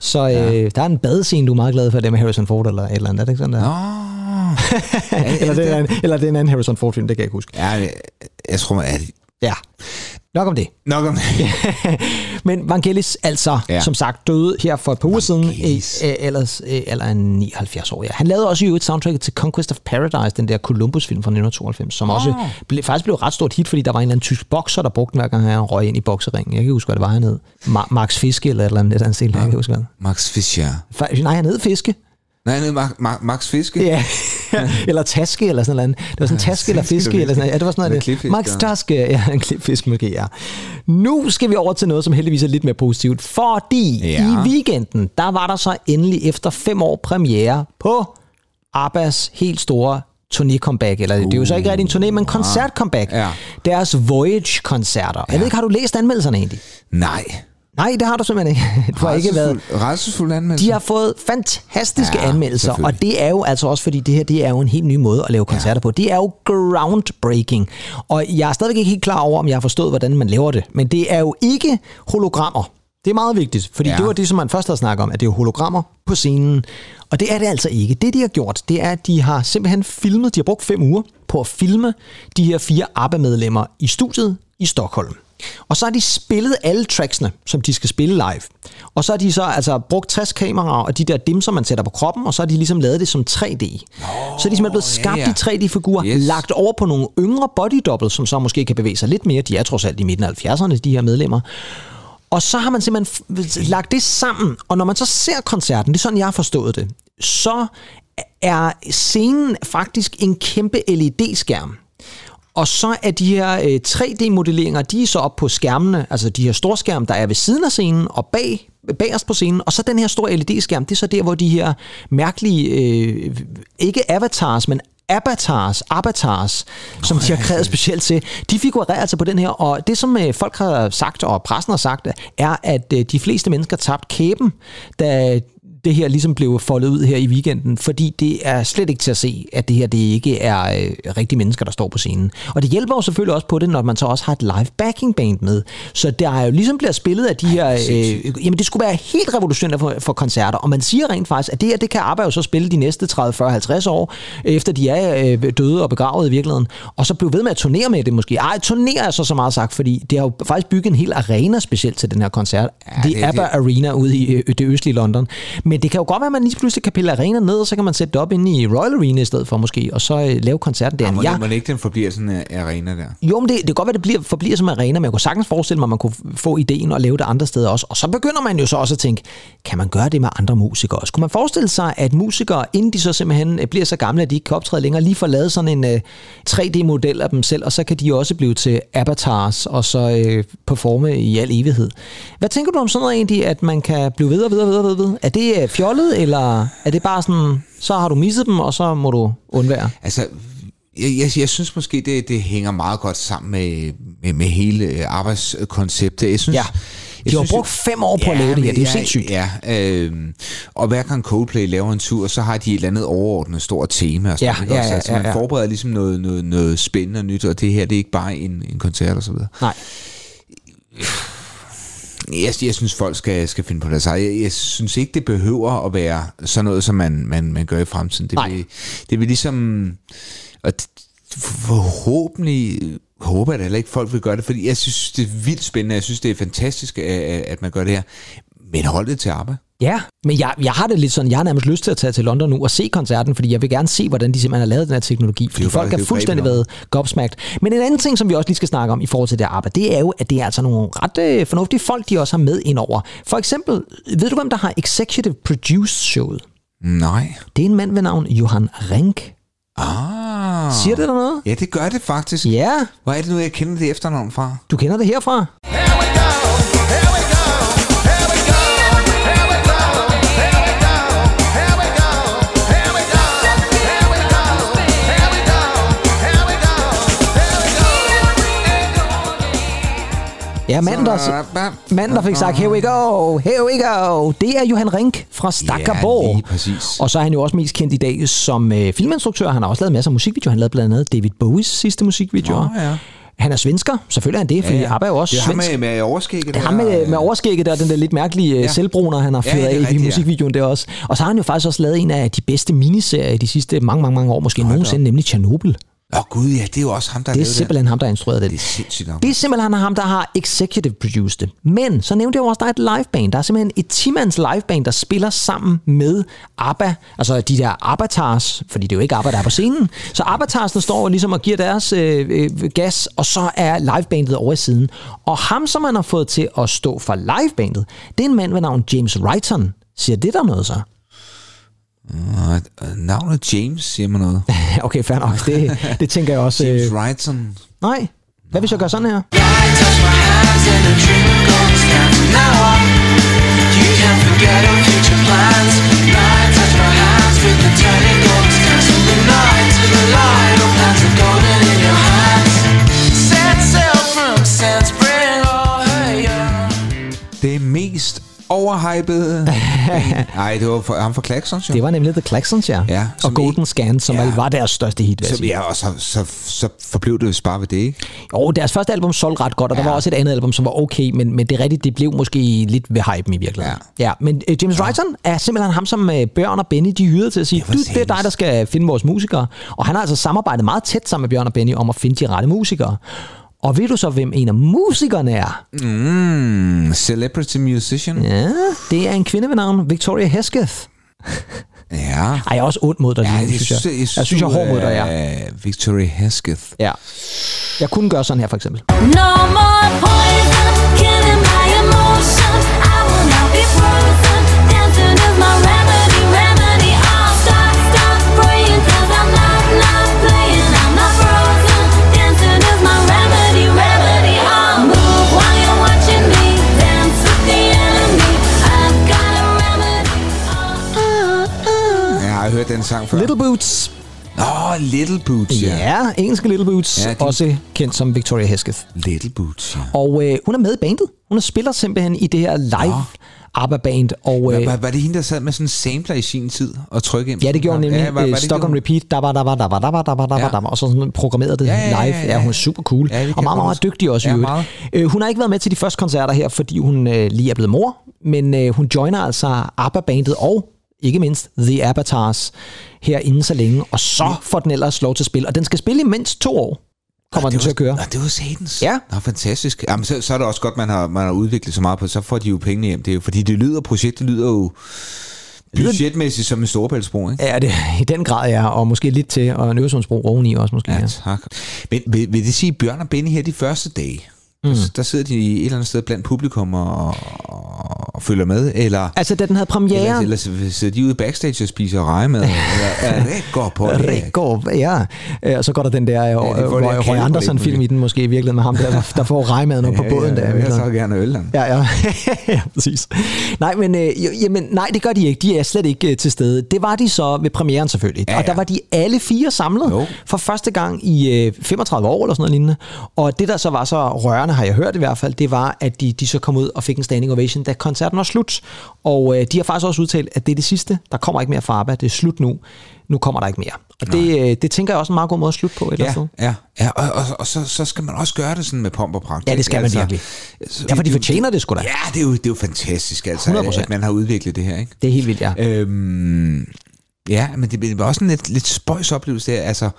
Så øh, der er en badescene, du er meget glad for, det med Harrison Ford eller et eller andet. Er det ikke sådan der? Åh. *laughs* eller, det er en, eller det er en anden Harrison Ford-film, det kan jeg ikke huske. Ja, jeg tror, man Ja. Nok om det. nok om *laughs* Men Vangelis, altså, ja. Som sagt, døde her for et par uger siden, ellers øh, eller en 79 år. Ja. Han lavede også jo et soundtrack til Conquest of Paradise, den der Columbus-film fra 1992, som også ble, faktisk blev et ret stort hit, fordi der var en eller anden tysk bokser, der brugte den, hver gang han røg ind i bokseringen. Jeg kan ikke huske, hvad det var, han hed. Ma- Max Fiske eller et eller andet, et eller andet stil. Jeg kan huske, hvad. Max Fischer. Nej, han hed Fiske. Nej, han hedder Ma- Ma- Max Fiske. Ja, *laughs* eller taske eller sådan noget. Det var sådan taske eller Fiske eller sådan noget. Ja, det var sådan noget. klipfisk, Max ja. Taske, *laughs* ja, en klipfisk måske, ja. Nu skal vi over til noget, som heldigvis er lidt mere positivt, fordi Ja. i weekenden, der var der så endelig efter fem år premiere på Abbas helt store turné-comeback, eller det er jo så ikke rigtig en turné, men koncert-comeback. Ja. Deres Voyage-koncerter. Jeg ved ikke, har du læst anmeldelserne egentlig? Nej. Nej, det har du simpelthen ikke. *laughs* Du har ikke været... Rejsesfuld anmeldelse. De har fået fantastiske ja, anmeldelser, og det er jo altså også, fordi det her det er jo en helt ny måde at lave koncerter ja. på. Det er jo groundbreaking, og jeg er stadigvæk ikke helt klar over, om jeg har forstået, hvordan man laver det. Men det er jo ikke hologrammer. Det er meget vigtigt, fordi ja. Det var det, som man først havde snakket om, at det er hologrammer på scenen. Og det er det altså ikke. Det, de har gjort, det er, at de har simpelthen filmet, de har brugt fem uger på at filme de her fire ABBA-medlemmer i studiet i Stockholm. Og så har de spillet alle tracksene, som de skal spille live. Og så har de så altså brugt 60 kameraer og de der dimser, man sætter på kroppen, og så har de ligesom lavet det som 3D. så er de simpelthen blevet skabt ja. de 3D-figurer, yes. Lagt over på nogle yngre body doubles, som så måske kan bevæge sig lidt mere. De er trods alt i midten af 70'erne, de her medlemmer. Og så har man simpelthen lagt det sammen, og når man så ser koncerten, det er sådan, jeg har forstået det, så er scenen faktisk en kæmpe LED-skærm. Og så er de her øh, 3D-modelleringer, de er så op på skærmene, altså de her storskærme, der er ved siden af scenen og bag, bagerst på scenen. Og så den her store LED-skærm, det er så der, hvor de her mærkelige, øh, ikke avatars, men avatars, avatars, som de har krævet specielt til, de figurerer altså på den her, og det som øh, folk har sagt, og pressen har sagt, er, at øh, de fleste mennesker tabte kæben, da det her ligesom blev foldet ud her i weekenden, fordi det er slet ikke til at se, at det her det ikke er øh, rigtige mennesker, der står på scenen. Og det hjælper jo selvfølgelig også på det, når man så også har et live backing band med. Så der er jo ligesom bliver spillet af de her... Øh, jamen det skulle være helt revolutionerende for, for koncerter, og man siger rent faktisk, at det her, det kan ABBA jo så spille de næste 30, 40, 50 år, efter de er øh, døde og begravet i virkeligheden, og så blive ved med at turnere med det måske. Ej, turnere er så så meget sagt, fordi det har jo faktisk bygget en hel arena specielt til den her koncert. Ja, det The er ABBA det. Arena ude i øh, det østlige London. Men det kan jo godt være, at man lige pludselig kan pille arena ned, og så kan man sætte det op inde i Royal Arena i stedet for måske, og så øh, lave koncerten der. Ja, ja. må ikke den forbliver sådan en arena der? jo, men det, det kan godt være, det bliver, forbliver som arena, men jeg kunne sagtens forestille mig, at man kunne få ideen og lave det andre steder også. Og så begynder man jo så også at tænke, kan man gøre det med andre musikere også? Kunne man forestille sig, at musikere, inden de så simpelthen øh, bliver så gamle, at de ikke kan optræde længere, lige får lavet sådan en øh, 3D-model af dem selv, og så kan de også blive til avatars, og så øh, performe i al evighed. Hvad tænker du om sådan noget egentlig, at man kan blive ved og videre, videre, videre, videre? Er det øh, fjollet, eller er det bare sådan, så har du misset dem, og så må du undvære? Altså, jeg, jeg, jeg synes måske, det, det hænger meget godt sammen med, med, med hele øh, arbejdskonceptet. Jeg synes, Ja. jeg De har brugt fem år på at lave det her. Det er jo ja, sindssygt. Ja, øh, og hver gang Coldplay laver en tur, så har de et eller andet overordnet stort tema. Og sådan, Ja, ja, Også, ja, altså, ja, man ja. forbereder ligesom noget, noget, noget spændende og nyt, og det her det er ikke bare en, en koncert og så videre. Nej. Jeg, jeg synes, folk skal, skal finde på deres eget. Jeg, jeg synes ikke, det behøver at være sådan noget, som man, man, man gør i fremtiden. Det Nej. vil, det vil ligesom... Og det- forhåbentlig håber jeg da heller ikke, folk vil gøre det, fordi jeg synes, det er vildt spændende. Jeg synes, det er fantastisk, at, at man gør det her. Men hold det til arbejde. Ja, men jeg, jeg har det lidt sådan, jeg har nærmest lyst til at tage til London nu og se koncerten, fordi jeg vil gerne se, hvordan de simpelthen har lavet den her teknologi, fordi folk har er fuldstændig været gobsmagt. Men en anden ting, som vi også lige skal snakke om i forhold til det arbejde, det er jo, at det er altså nogle ret øh, fornuftige folk, de også har med ind over. For eksempel, ved du, hvem der har executive produced showet? Nej. Det er en mand ved navn Johan Renk. Ah. Siger det der noget? Ja, det gør det faktisk. Ja, Hvor er det nu, jeg kender det efternavn fra? du kender det herfra. Here Ja, manden, der, manden, der fik sagt, here we go, here we go. Det er Johan Rink fra Stakkerborg. Ja, præcis. Og så er han jo også mest kendt i dag som øh, filminstruktør. Han har også lavet masser af musikvideoer. Han lavede blandt andet David Bowies sidste musikvideoer. Nå, ja. Han er svensker, selvfølgelig er han det, fordi ja, ABBA er jo også Det er ham svensk. med, med overskægget. Det er ham med, med overskægget der, den der lidt mærkelige ja. selvbruner, han har Ja, fyret er af i rigtigt, ja. musikvideoen der også. Og så har han jo faktisk også lavet en af de bedste miniserier de sidste mange, mange, mange år, måske nogensinde, nemlig Chernobyl. Åh oh, gud, ja, det er jo også ham, der Det er simpelthen ham, der har instrueret Det det. er sindssygt nok. Det er simpelthen ham, der har executive produced det. Men så nævnte jeg jo også, at der er et liveband. Der er simpelthen et 10-mands liveband, der spiller sammen med ABBA. Altså de der avatars, fordi det er jo ikke ABBA, der er på scenen. Så avatarsne står ligesom og giver deres øh, øh, gas, og så er livebandet over i siden. Og ham, som man har fået til at stå for livebandet, det er en mand ved navn James Wrighton. Siger det der noget så? Og, øh, Navnet James, siger man noget. *laughs* okay, fair nok. Det, det tænker jeg *laughs* også. James Øh, Wrighton. nej. Hvad hvis jeg gør sådan her? Oh Det mest overhypede. Nej, *laughs* det var for, ham fra Klaxons, jo. Det var nemlig The Claxons, ja. Ja, og som Golden i- Scans, som Ja. var deres største hit, sige. ja, og så, så, så forblev det vist bare ved det, ikke? Jo, deres første album solgte ret godt, og der Ja. var også et andet album, som var okay, men, men det er rigtigt, det blev måske lidt ved hypen i virkeligheden. Ja, ja men uh, James ja. Wrighton er simpelthen ham, som uh, Bjørn og Benny, de hyrede til at sige, du, det er dig, der skal finde vores musikere. Og han har altså samarbejdet meget tæt sammen med Bjørn og Benny om at finde de rette musikere. Og ved du så, hvem en af musikerne er? Mm, celebrity musician. Ja, det er en kvinde ved navn Victoria Hesketh. Ja. Ej, jeg er også ond mod dig, Ja, lige nu, jeg synes jeg. synes, Jeg synes, jeg er hård mod dig, ja. ja. Victoria Hesketh. ja. Jeg kunne gøre sådan her, for eksempel. No more poison, hørt den sang før. Little Boots. Åh, oh, Little Boots, ja. Ja, engelske Little Boots. Ja, de- Også kendt som Victoria Hesketh. Little Boots, ja. Og øh, hun er med i bandet. Hun spiller simpelthen i det her live ABBA-band. Og, Var, øh, var, var det hende, der sad med sådan en sampler i sin tid og trykke ind? ja, det gjorde hun nemlig. Ja, var, var det Stock det, on hun- repeat. Der var, der var, der var, der var, der var, der var, der var. Og så sådan programmerede det Ja, ja, ja, live. ja, hun er super cool. Ja, og meget, meget dygtig også i Ja, øvrigt. meget. Øh, hun har ikke været med til de første koncerter her, fordi hun øh, lige er blevet mor. Men øh, hun joiner altså ABBA-bandet og ikke mindst The Avatars her inden så længe. Og så får den ellers lov til at spille. Og den skal spille i mindst to år. Kommer den det til at køre. Nå, det var satans. Ja. Nå, fantastisk. Jamen, så, så er det også godt, man har, man har udviklet så meget på. Så får de jo pengene hjem. Det er jo, fordi det lyder, projektet lyder jo budgetmæssigt som en storbæltsbro, ikke? Ja, det i den grad, ja. Og måske lidt til, og en Øresundsbro oveni også måske. Ja. Ja, tak. Men vil, vil det sige, Bjørn og Benny her de første dage, mm. der, der sidder de et eller andet sted blandt publikum og, og, og følger med, eller, Altså, da den havde premiere... eller, eller sidder de ude backstage og spiser rejemad, eller *laughs* er går på det? Ja. Øh, Og så går der den der de får øh, Roy, måske. i den måske i virkeligheden med ham der, der- *laughs* der får rejmaden op på båden der. i Jeg så gerne øl, den. Ja, ja. *laughs* ja, præcis. Nej, men, øh, jamen, nej, det gør de ikke. De er slet ikke øh, til stede. Det var de så ved premieren selvfølgelig. Ja, Og der ja. var de alle fire samlet Jo. for første gang i øh, 35 år eller sådan noget lignende. Og det, der så var så rørende, har jeg hørt i hvert fald, det var, at de, de så kom ud og fik en standing ovation, da koncerten var slut. Og øh, de har faktisk også udtalt, at det er det sidste. Der kommer ikke mere fra ABBA. Det er slut nu. Nu kommer der ikke mere. Og det, øh, det tænker jeg også er en meget god måde at slutte på et eller Ja, ja, ja og, og, og så, så skal man også gøre det sådan med pomp og pragt. Ja, det skal man virkelig. så- Ja, for de det- fortjener det sgu da. Ja, det er jo, det er jo fantastisk, altså, 100%. at man har udviklet det her, ikke? Det er helt vildt, ja. Øhm, ja, men det, det var også en lidt, lidt spøjs oplevelse der. Altså,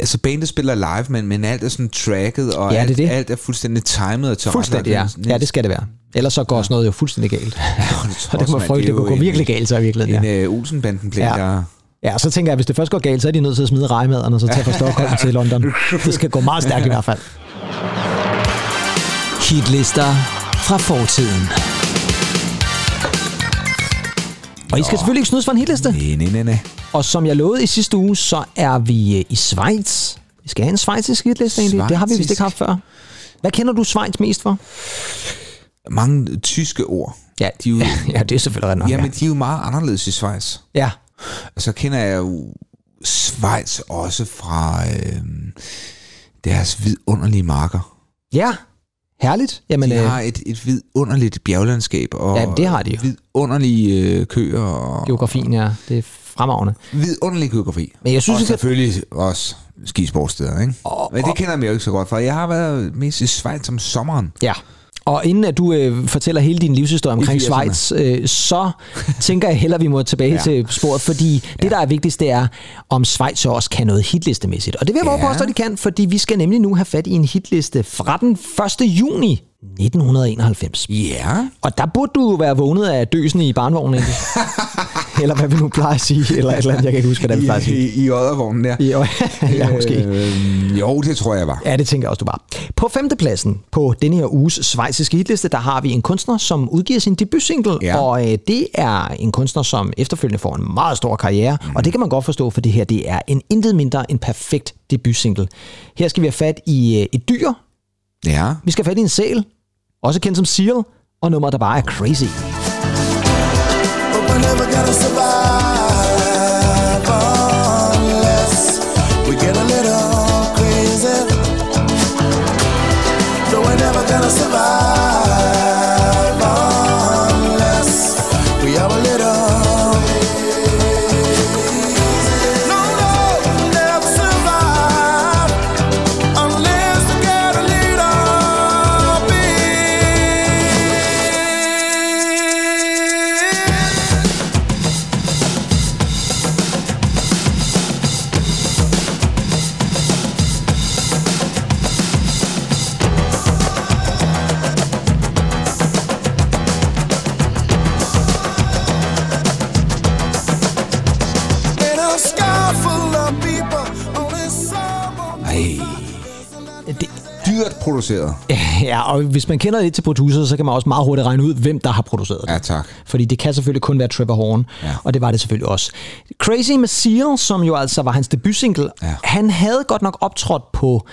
altså bandet spiller live, men, men alt er sådan tracket, og Ja, det er alt, det. alt er fuldstændig timet og tilrettelagt. Fuldstændig, ja. Ja, det skal det være. Ellers så går sådan noget jo fuldstændig galt. *laughs* Ja, Og det må frygte, det kunne gå virkelig galt så i virkeligheden. En Ja. uh, Olsenbanden-plan, Ja. der... ja, og så tænker jeg, at hvis det først går galt, så er de nødt til at smide rejmaderne og så tage fra Stockholm til London. *laughs* Det skal gå meget stærkt i hvert fald. Hitlister fra fortiden. Og I skal selvfølgelig ikke snydes for en hitliste. Nej, nej, nej, nej. Og som jeg lovede i sidste uge, så er vi øh, i Schweiz. Vi skal have en schweizisk hitliste egentlig. Det har vi vist ikke haft før. Hvad kender du Schweiz mest for? Mange tyske ord. Ja, De er jo, *laughs* ja det er selvfølgelig ret nok. ja, men de er jo meget anderledes i Schweiz. ja. Og så kender jeg jo Schweiz også fra øh, deres vidunderlige marker. ja. Herligt. Jamen, De øh, har et, et vidunderligt bjerglandskab, og Ja, det har de jo. vidunderlige øh, køer, og geografien, ja, det er fremragende. vidunderlig geografi. Men jeg synes, og skal- selvfølgelig også skisportsteder, ikke? Og- Men det kender jeg jo ikke så godt for. Jeg har været mest i Schweiz om sommeren. Ja. Og inden at du øh, fortæller hele din livshistorie omkring 80'erne. Schweiz, øh, så tænker jeg heller, at vi må tilbage *laughs* ja. Til sporet, fordi ja. det, der er vigtigst, det er, om Schweiz så også kan noget hitlistemæssigt. Og det vil jeg Ja. også, at de kan, fordi vi skal nemlig nu have fat i en hitliste fra den 1. juni 1991. Ja. Og der burde du være vågnet af døsen i barnvognen, ikke? *laughs* eller hvad vi nu plejer at sige, eller et eller andet, jeg kan ikke huske, hvad det vi plejer at sige. I, i Oddervognen der. I, *laughs* *laughs* ja, måske. Øh, jo, det tror jeg var. Ja, det tænker jeg også, du var. På femtepladsen på denne her uges svejsiske hitliste, der har vi en kunstner, som udgiver sin debutsingle, Ja. og øh, det er en kunstner, som efterfølgende får en meget stor karriere, mm. og det kan man godt forstå, for det her det er en intet mindre en perfekt debutsingle. Her skal vi have fat i øh, et dyr, Ja. vi skal have fat i en sæl, også kendt som Seal, og nummeret, der bare er crazy. But we're never gonna survive produceret. *laughs* ja, og hvis man kender lidt til producer, så kan man også meget hurtigt regne ud, hvem der har produceret det. Ja, tak. Fordi det kan selvfølgelig kun være Trevor Horn, ja. Ja. og det var det selvfølgelig også. Crazy med Seal, som jo altså var hans debutsingle, ja. Ja. han havde godt nok optrådt på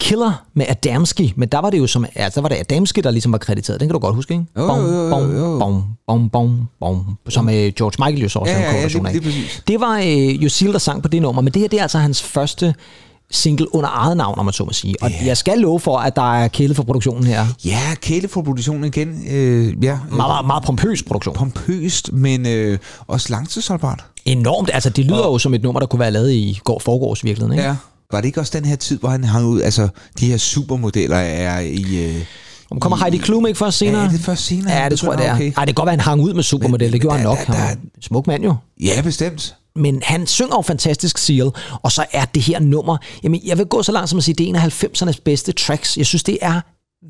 Killer med Adamski, men der var det jo som, altså der var det Adamski, der ligesom var krediteret. Den kan du godt huske, ikke? Jo, Bom, bom, bom, bom, bom, bom, som øh, George Michael jo så også Ja, ja, ja, ja, lige- lige præcis. Det var øh, jo Seal, der sang på det nummer, men det her det er altså hans første single under eget navn, om man så må sige. Og jeg skal love for, at der er kæle for produktionen her. Ja, kæle for produktionen igen. Øh, ja, Meget, meget, meget pompøs produktion. pompøst, men øh, også langtidsholdbart. Enormt. Altså, det lyder jo som et nummer, der kunne være lavet i går forgårs virkeligheden, ikke? Ja. Var det ikke også den her tid, hvor han hang ud? Altså, de her supermodeller er i... Øh, Om kommer Heidi Klum ikke først senere? Ja, er det først senere? Ja, det tror jeg, det er. Okay. Ej, det kan godt være, han hang ud med supermodel. Det gjorde han der- nok. der- Han var en smuk mand jo. ja, bestemt. Men han synger jo fantastisk Seal, og så er det her nummer, jamen jeg vil gå så langt som at sige, det er en af 90'ernes bedste tracks. Jeg synes, det er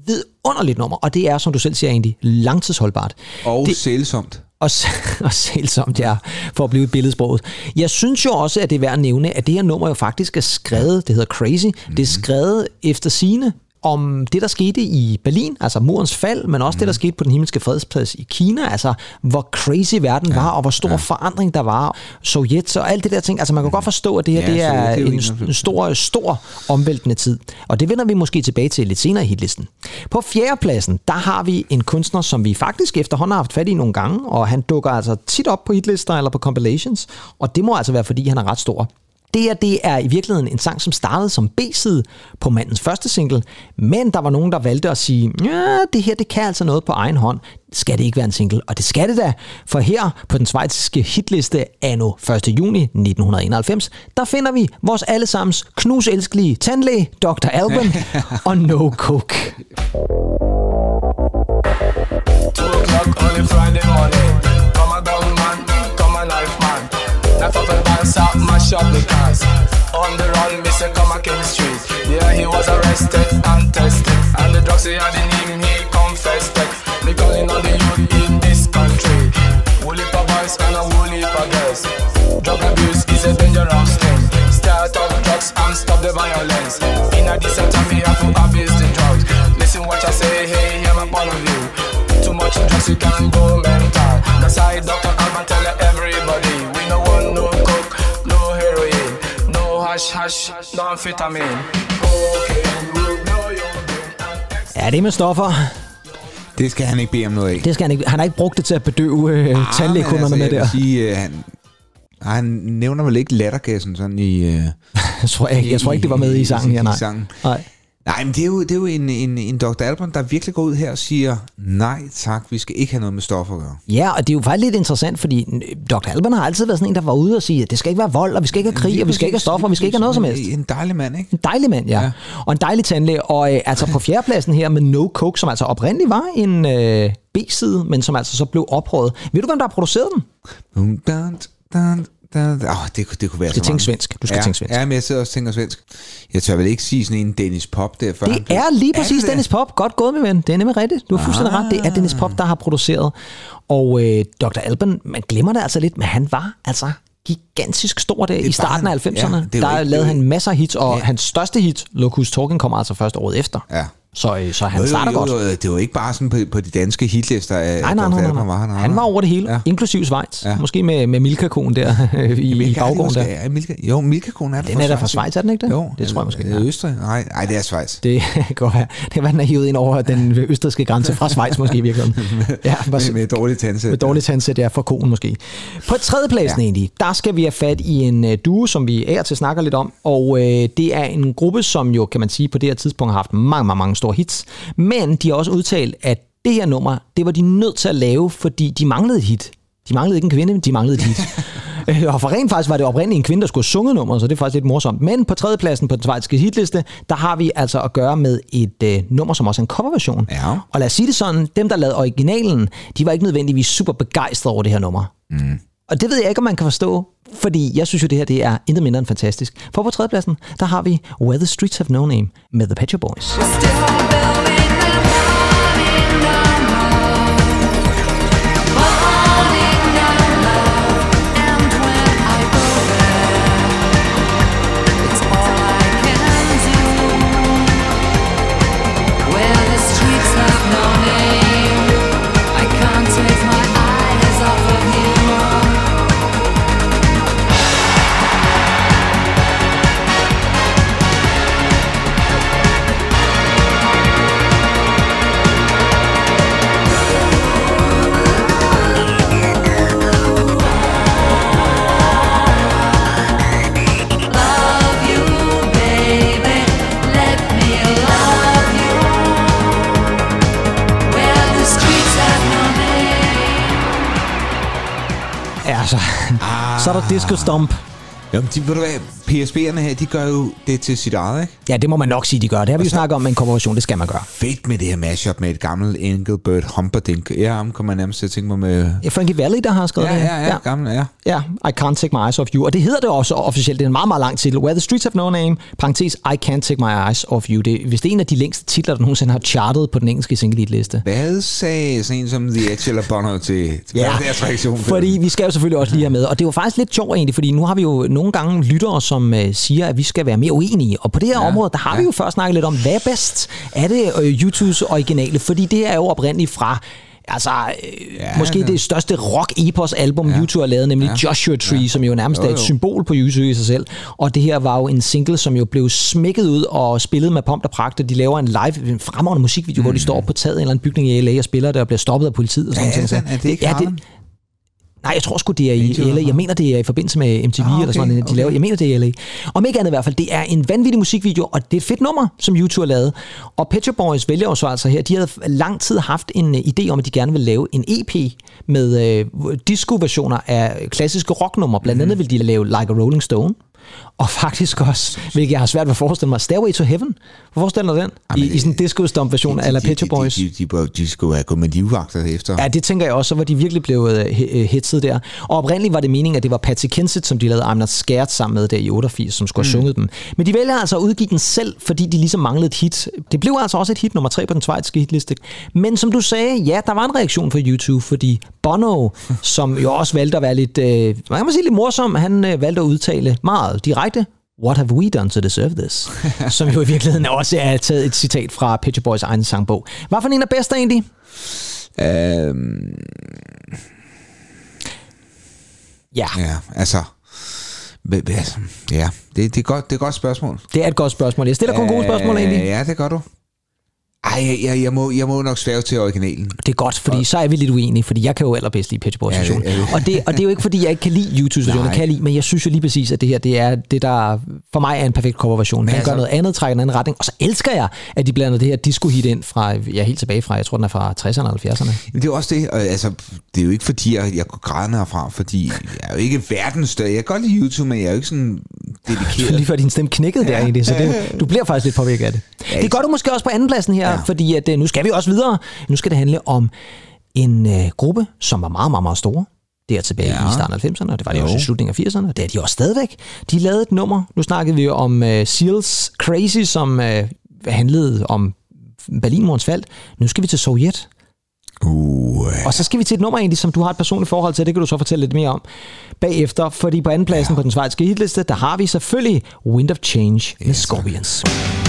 vidunderligt nummer, og det er, som du selv siger, egentlig langtidsholdbart. Og Det- sælsomt. og, *laughs* og sælsomt, ja, for at blive i billedsproget. Jeg synes jo også, at det er værd at nævne, at det her nummer jo faktisk er skrevet, det hedder Crazy, mm-hmm. det er skrevet efter sine om det, der skete i Berlin, altså murens fald, men også mm. det, der skete på den himmelske fredsplads i Kina, altså hvor crazy verden ja, var, og hvor stor ja. forandring der var, Sovjet og alt det der ting. Altså man kan godt forstå, at det her Ja, det er, det er en, 91. en stor, stor omvæltende tid. Og det vender vi måske tilbage til lidt senere i hitlisten. På fjerdepladsen, der har vi en kunstner, som vi faktisk efterhånden har haft fat i nogle gange, og han dukker altså tit op på hitlister eller på compilations, og det må altså være, fordi han er ret stor. Det her, det er i virkeligheden en sang, som startede som B-side på mandens første single, men der var nogen, der valgte at sige, ja, det her, det kan altså noget på egen hånd. Skal det ikke være en single? Og det skal det da, for her på den svejtiske hitliste anno 1. juni 1991, der finder vi vores allesammens knuselskelige tandlæge, Dr. Alban *laughs* og No Coke. Two o'clock on a Friday morning. Up and dance out, mash up the cars. On the run, me say come a King Street. Yeah, he was arrested and tested. And the drugs he had in him, he confessed it. Me calling on the youth in this country. Wool heap of boys and a wool heap of girls. Drug abuse is a dangerous thing. Start up drugs and stop the violence. In a decent time, we have to abuse the drugs. Listen what I say, hey, hear my point of view. Too much drugs, you can go mental. That's why Dr. Alban tell everybody. Hash hash, and Ja, det med stoffer, Det skal han ikke bede om noget af. det skal han ikke. Han har ikke brugt det til at bedøve øh, Ah, tandlægekunderne men med jeg der. Sige, øh, han, han nævner vel ikke lattergassen sådan i... Øh, *laughs* Jeg tror, ikke, jeg tror ikke, det var med i sangen her, nej. I sangen. nej. Nej, men det er jo, det er jo en, en, en Dr. Alban, der virkelig går ud her og siger, nej tak, vi skal ikke have noget med stoffer at gøre. Ja, og det er jo faktisk lidt interessant, fordi Dr. Alban har altid været sådan en, der var ude og sige, at det skal ikke være vold, og vi skal ikke have krig, og vi skal ikke have stoffer, og vi skal ikke have noget som helst. En dejlig mand, ikke? En dejlig mand, ja. ja. Og en dejlig tandlæge. Og øh, altså på fjerdepladsen her med No Coke, som altså oprindeligt var en øh, B-side, men som altså så blev oprøret. Ved du, hvem der har produceret den? Dun, dun, dun, dun. Oh, det, det kunne være Du skal så tænke mange. svensk. Du skal ja, tænke svensk. Ja, men jeg sidder også og tænker svensk. Jeg tør vel ikke sige sådan en Dennis Pop der før. Det er lige præcis det? Dennis Pop. Godt gået, min ven. Det er nemlig rigtigt. Du har fuldstændig ret. Det er Dennis Pop, der har produceret. Og øh, Dr. Alban, man glemmer det altså lidt, men han var altså gigantisk stor der i starten han. af 90'erne. Ja, er der lavede er han masser af hits, og Ja. hans største hit, Who's Talking, kommer altså først året efter. Ja. Så, øh, så han Jo, starter jo, godt. jo, det var ikke bare sådan på, på de danske hitlister, at Nej, nej, nej, nej, nej. var. Nej, Han var over det hele, Ja. ja. inklusiv Schweiz. Ja. Ja. Måske med, med Milka-konen der øh, *laughs* i, i Milka, det baggrunden der. Er Milka, jo, Milka-konen er Den er da fra Schweiz, er den ikke det? Jo, Det tror jeg måske, det er. Østrig? Nej, nej, det er Schweiz. *laughs* Det godt være. Det var den er hivet ind over den østrigske grænse fra Schweiz måske i virkeligheden. *laughs* Ja, Med, med dårligt tandsæt. med dårligt tandsæt, ja, for konen måske. På tredjepladsen Ja. ja. egentlig, der skal vi have fat i en uh, duo, som vi er til snakker lidt om, og uh, det er en gruppe, som jo, kan man sige, på det her tidspunkt har haft mange, mange, mange store hits, men de har også udtalt, at det her nummer, det var de nødt til at lave, fordi de manglede et hit. De manglede ikke en kvinde, men de manglede et hit. *laughs* Øh, og for rent faktisk var det oprindeligt en kvinde, der skulle have sunget nummeret, så det er faktisk lidt morsomt. Men på tredjepladsen på den svejtiske hitliste, der har vi altså at gøre med et øh, nummer, som også er en coverversion. Ja. Og lad os sige det sådan, dem der lavede originalen, de var ikke nødvendigvis super begejstrede over det her nummer. Mm. Og det ved jeg ikke, om man kan forstå, fordi jeg synes jo, det her det er intet mindre end fantastisk. For på tredjepladsen, der har vi Where the Streets Have No Name med The Patcher Boys. Still så er der Disco Stomp. Jamen, de, ved du hvad, PSB'erne her, de gør jo det til sit eget, ikke? Ja, det må man nok sige, de gør. Det har vi jo snakket om med en korporation, det skal man gøre. Fedt med det her mashup med et gammelt Engelbert Humperdinck. Ja, ham kommer man nærmest til at tænke mig med... Ja, Frankie Valli, der har skrevet Ja, det her. ja, ja, gammel, ja. Ja, I Can't Take My Eyes Off You. Og det hedder det også officielt. Det er en meget, meget lang titel. Where the Streets Have No Name, parentes, I Can't Take My Eyes Off You. Det, hvis det er en af de længste titler, der nogensinde har chartet på den engelske single liste. Hvad sagde sådan en som The Edge eller Bono til, til ja, deres reaktion? fordi vi skal jo selvfølgelig også lige have med, og det var faktisk lidt sjovt egentlig, fordi nu har vi jo nogle gange lyttere, som øh, siger, at vi skal være mere uenige, og på det her ja, område, der har ja. vi jo først snakket lidt om, hvad er bedst? Er det øh, YouTubes originale? Fordi det er jo oprindeligt fra Altså, øh, Ja, ja, måske det- det største rock-epos-album, ja. YouTube har lavet, nemlig ja. Joshua Tree, ja. som jo nærmest Jo, er et jo. symbol på YouTube i sig selv. Og det her var jo en single, som jo blev smækket ud og spillet med pomp og pragt. og De laver en live, en fremragende musikvideo, mm. hvor de står på taget af en eller anden bygning i LA og spiller det og bliver stoppet af politiet. Og sådan er noget. det? Er det ikke ja, Harlem? Nej, jeg tror sgu, det er i LA. Jeg mener, det er i forbindelse med MTV Ah, okay, eller sådan noget, de okay. laver. Jeg mener, det er i LA. Om ikke andet i hvert fald, det er en vanvittig musikvideo, og det er et fedt nummer, som YouTube har lavet. Og Pet Boys vælger jo så altså her, de havde lang tid haft en uh, idé om, at de gerne vil lave en EP med uh, disco-versioner af klassiske rocknumre. Blandt Mhm. andet vil de lave Like a Rolling Stone, og faktisk også, hvilket jeg har svært ved at forestille mig, Stairway to Heaven. Hvor forestiller du den? I, i sådan en disco-stomp-version af La Shop Boys. De, de, de, de, de skulle have gået med livvagter efter. Ja, det tænker jeg også, så var de virkelig blevet øh, he- øh, der. Og oprindeligt var det meningen, at det var Patsy Kensit, som de lavede I'm Not Scared sammen med der i 88, som skulle have sunget dem. Men de vælger altså at udgive den selv, fordi de ligesom manglede et hit. Det blev altså også et hit nummer tre på den svejtiske hitliste. Men som du sagde, ja, der var en reaktion fra YouTube, fordi Bono, som jo også valgte at være lidt, øh, hvad kan man sige, lidt morsom, han øh, valgte at udtale meget direkte, What have we done to deserve this? *laughs* Som jo i virkeligheden også er taget et citat fra Shop Boys egen sangbog. Hvad for en er bedst egentlig? Øhm, Ja. ja, altså... Ja, det, det, er godt, det er et godt spørgsmål. Det er et godt spørgsmål. Jeg stiller kun gode spørgsmål egentlig. Øh, Ja, det gør du. Ej, jeg, jeg, må, jeg må nok svæve til originalen. Det er godt, fordi så er vi lidt uenige, fordi jeg kan jo allerbedst lide Pet Shop Boys Ja, det- version. ja, det- Og, det, og det er jo ikke, fordi jeg ikke kan lide YouTube-versionen, Nej. jeg kan lide, men jeg synes jo lige præcis, at det her, det er det, der for mig er en perfekt coverversion. Den altså- gør noget andet, trækker en anden retning, og så elsker jeg, at de blander det her disco-hit ind fra, ja, helt tilbage fra, jeg tror, den er fra 60'erne eller 70'erne. Men det er jo også det, og, altså, det er jo ikke fordi, jeg, jeg går grædende herfra, fordi jeg er jo ikke verdens større. Jeg kan godt lide YouTube, men jeg er jo ikke sådan dedikeret. *laughs* Lige før din stemme knækkede der egentlig, så det, du bliver faktisk lidt påvirket af det. Det gør du måske også på andenpladsen her, Ja. fordi at, øh, nu skal vi også videre. Nu skal det handle om en øh, gruppe, som var meget, meget, meget store. Det er tilbage Ja. i starten af 90'erne, og det var det Jo. også i slutningen af 80'erne, og det er de også stadigvæk. De lavede et nummer, nu snakkede vi jo om øh, Seals Crazy, som øh, handlede om Berlinmurens fald. Nu skal vi til Sovjet. Uh, Og så skal vi til et nummer egentlig, som du har et personligt forhold til, det kan du så fortælle lidt mere om bagefter, fordi på anden pladsen ja. på den svejtiske hitliste, der har vi selvfølgelig Wind of Change med Scorpions. Take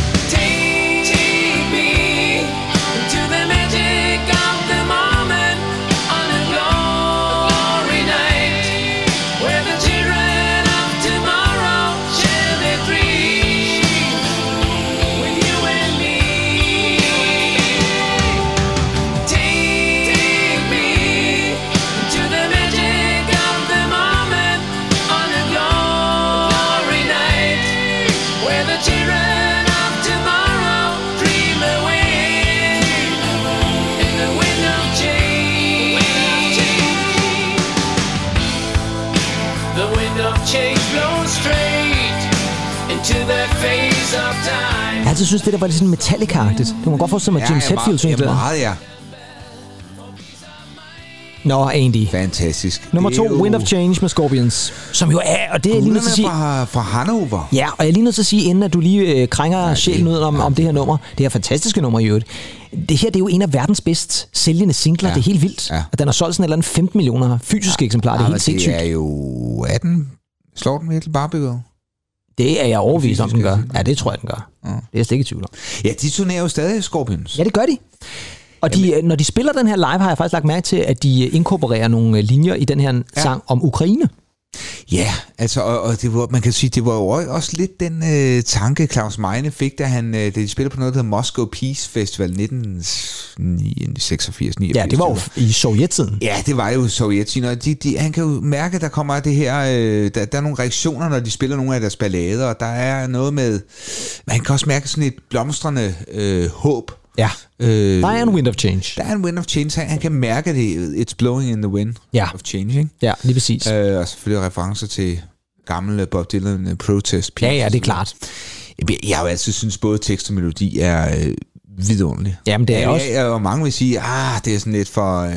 altid synes, det der var lidt sådan Metallica-agtigt. Du må godt forestille mig, at James ja, Hetfield synger ja, det der. meget, ja. Nå, Andy. Fantastisk. Nummer er to, jo- Wind of Change med Scorpions. Som jo er, og det er lige nødt til at sige... fra, fra Hannover. Ja, og jeg er lige nødt til at sige, inden at du lige øh, krænger ja, sjælen ud om, om det her nummer, det her fantastiske nummer i øvrigt. Det her det er jo en af verdens bedst sælgende singler. Ja. Det er helt vildt. Ja. Og den har solgt sådan et eller andet 15 millioner fysiske ja. eksemplarer. Det er Ah, helt sindssygt. Det er jo 18. Slår den virkelig Barbie Girl? Det er jeg overbevist om, den gør. Ja, det tror jeg, den gør. Det er jeg slet ikke i tvivl om. Ja, de turnerer jo stadig Scorpions. Ja, det gør de. Og de, øh, når de spiller den her live, har jeg faktisk lagt mærke til, at de inkorporerer nogle øh, linjer i den her sang om Ukraine. Ja, altså, og, og det var, man kan sige, det var jo også lidt den øh, tanke, Claus Meine fik, da, han, øh, de spillede på noget, der hedder Moscow Peace Festival 1986 89 Ja, det var jo i sovjettiden. Ja, det var jo Sovjettiden, og de, de, han kan jo mærke, at der kommer det her, øh, der, der er nogle reaktioner, når de spiller nogle af deres ballader, og der er noget med, man kan også mærke sådan et blomstrende øh, håb. Ja. Øh, Der er en wind of change. der er en wind of change, han, han kan mærke det, it's blowing in the wind Ja. of change, ikke? Ja, lige præcis. Øh, og selvfølgelig referencer til gamle Bob Dylan øh, protest Ja, ja, det er klart. Jeg, jeg har jo altid synes både tekst og melodi er øh, vidunderlig. Jamen, det er ja, også- Ja, og mange vil sige, ah, det er sådan lidt for øh,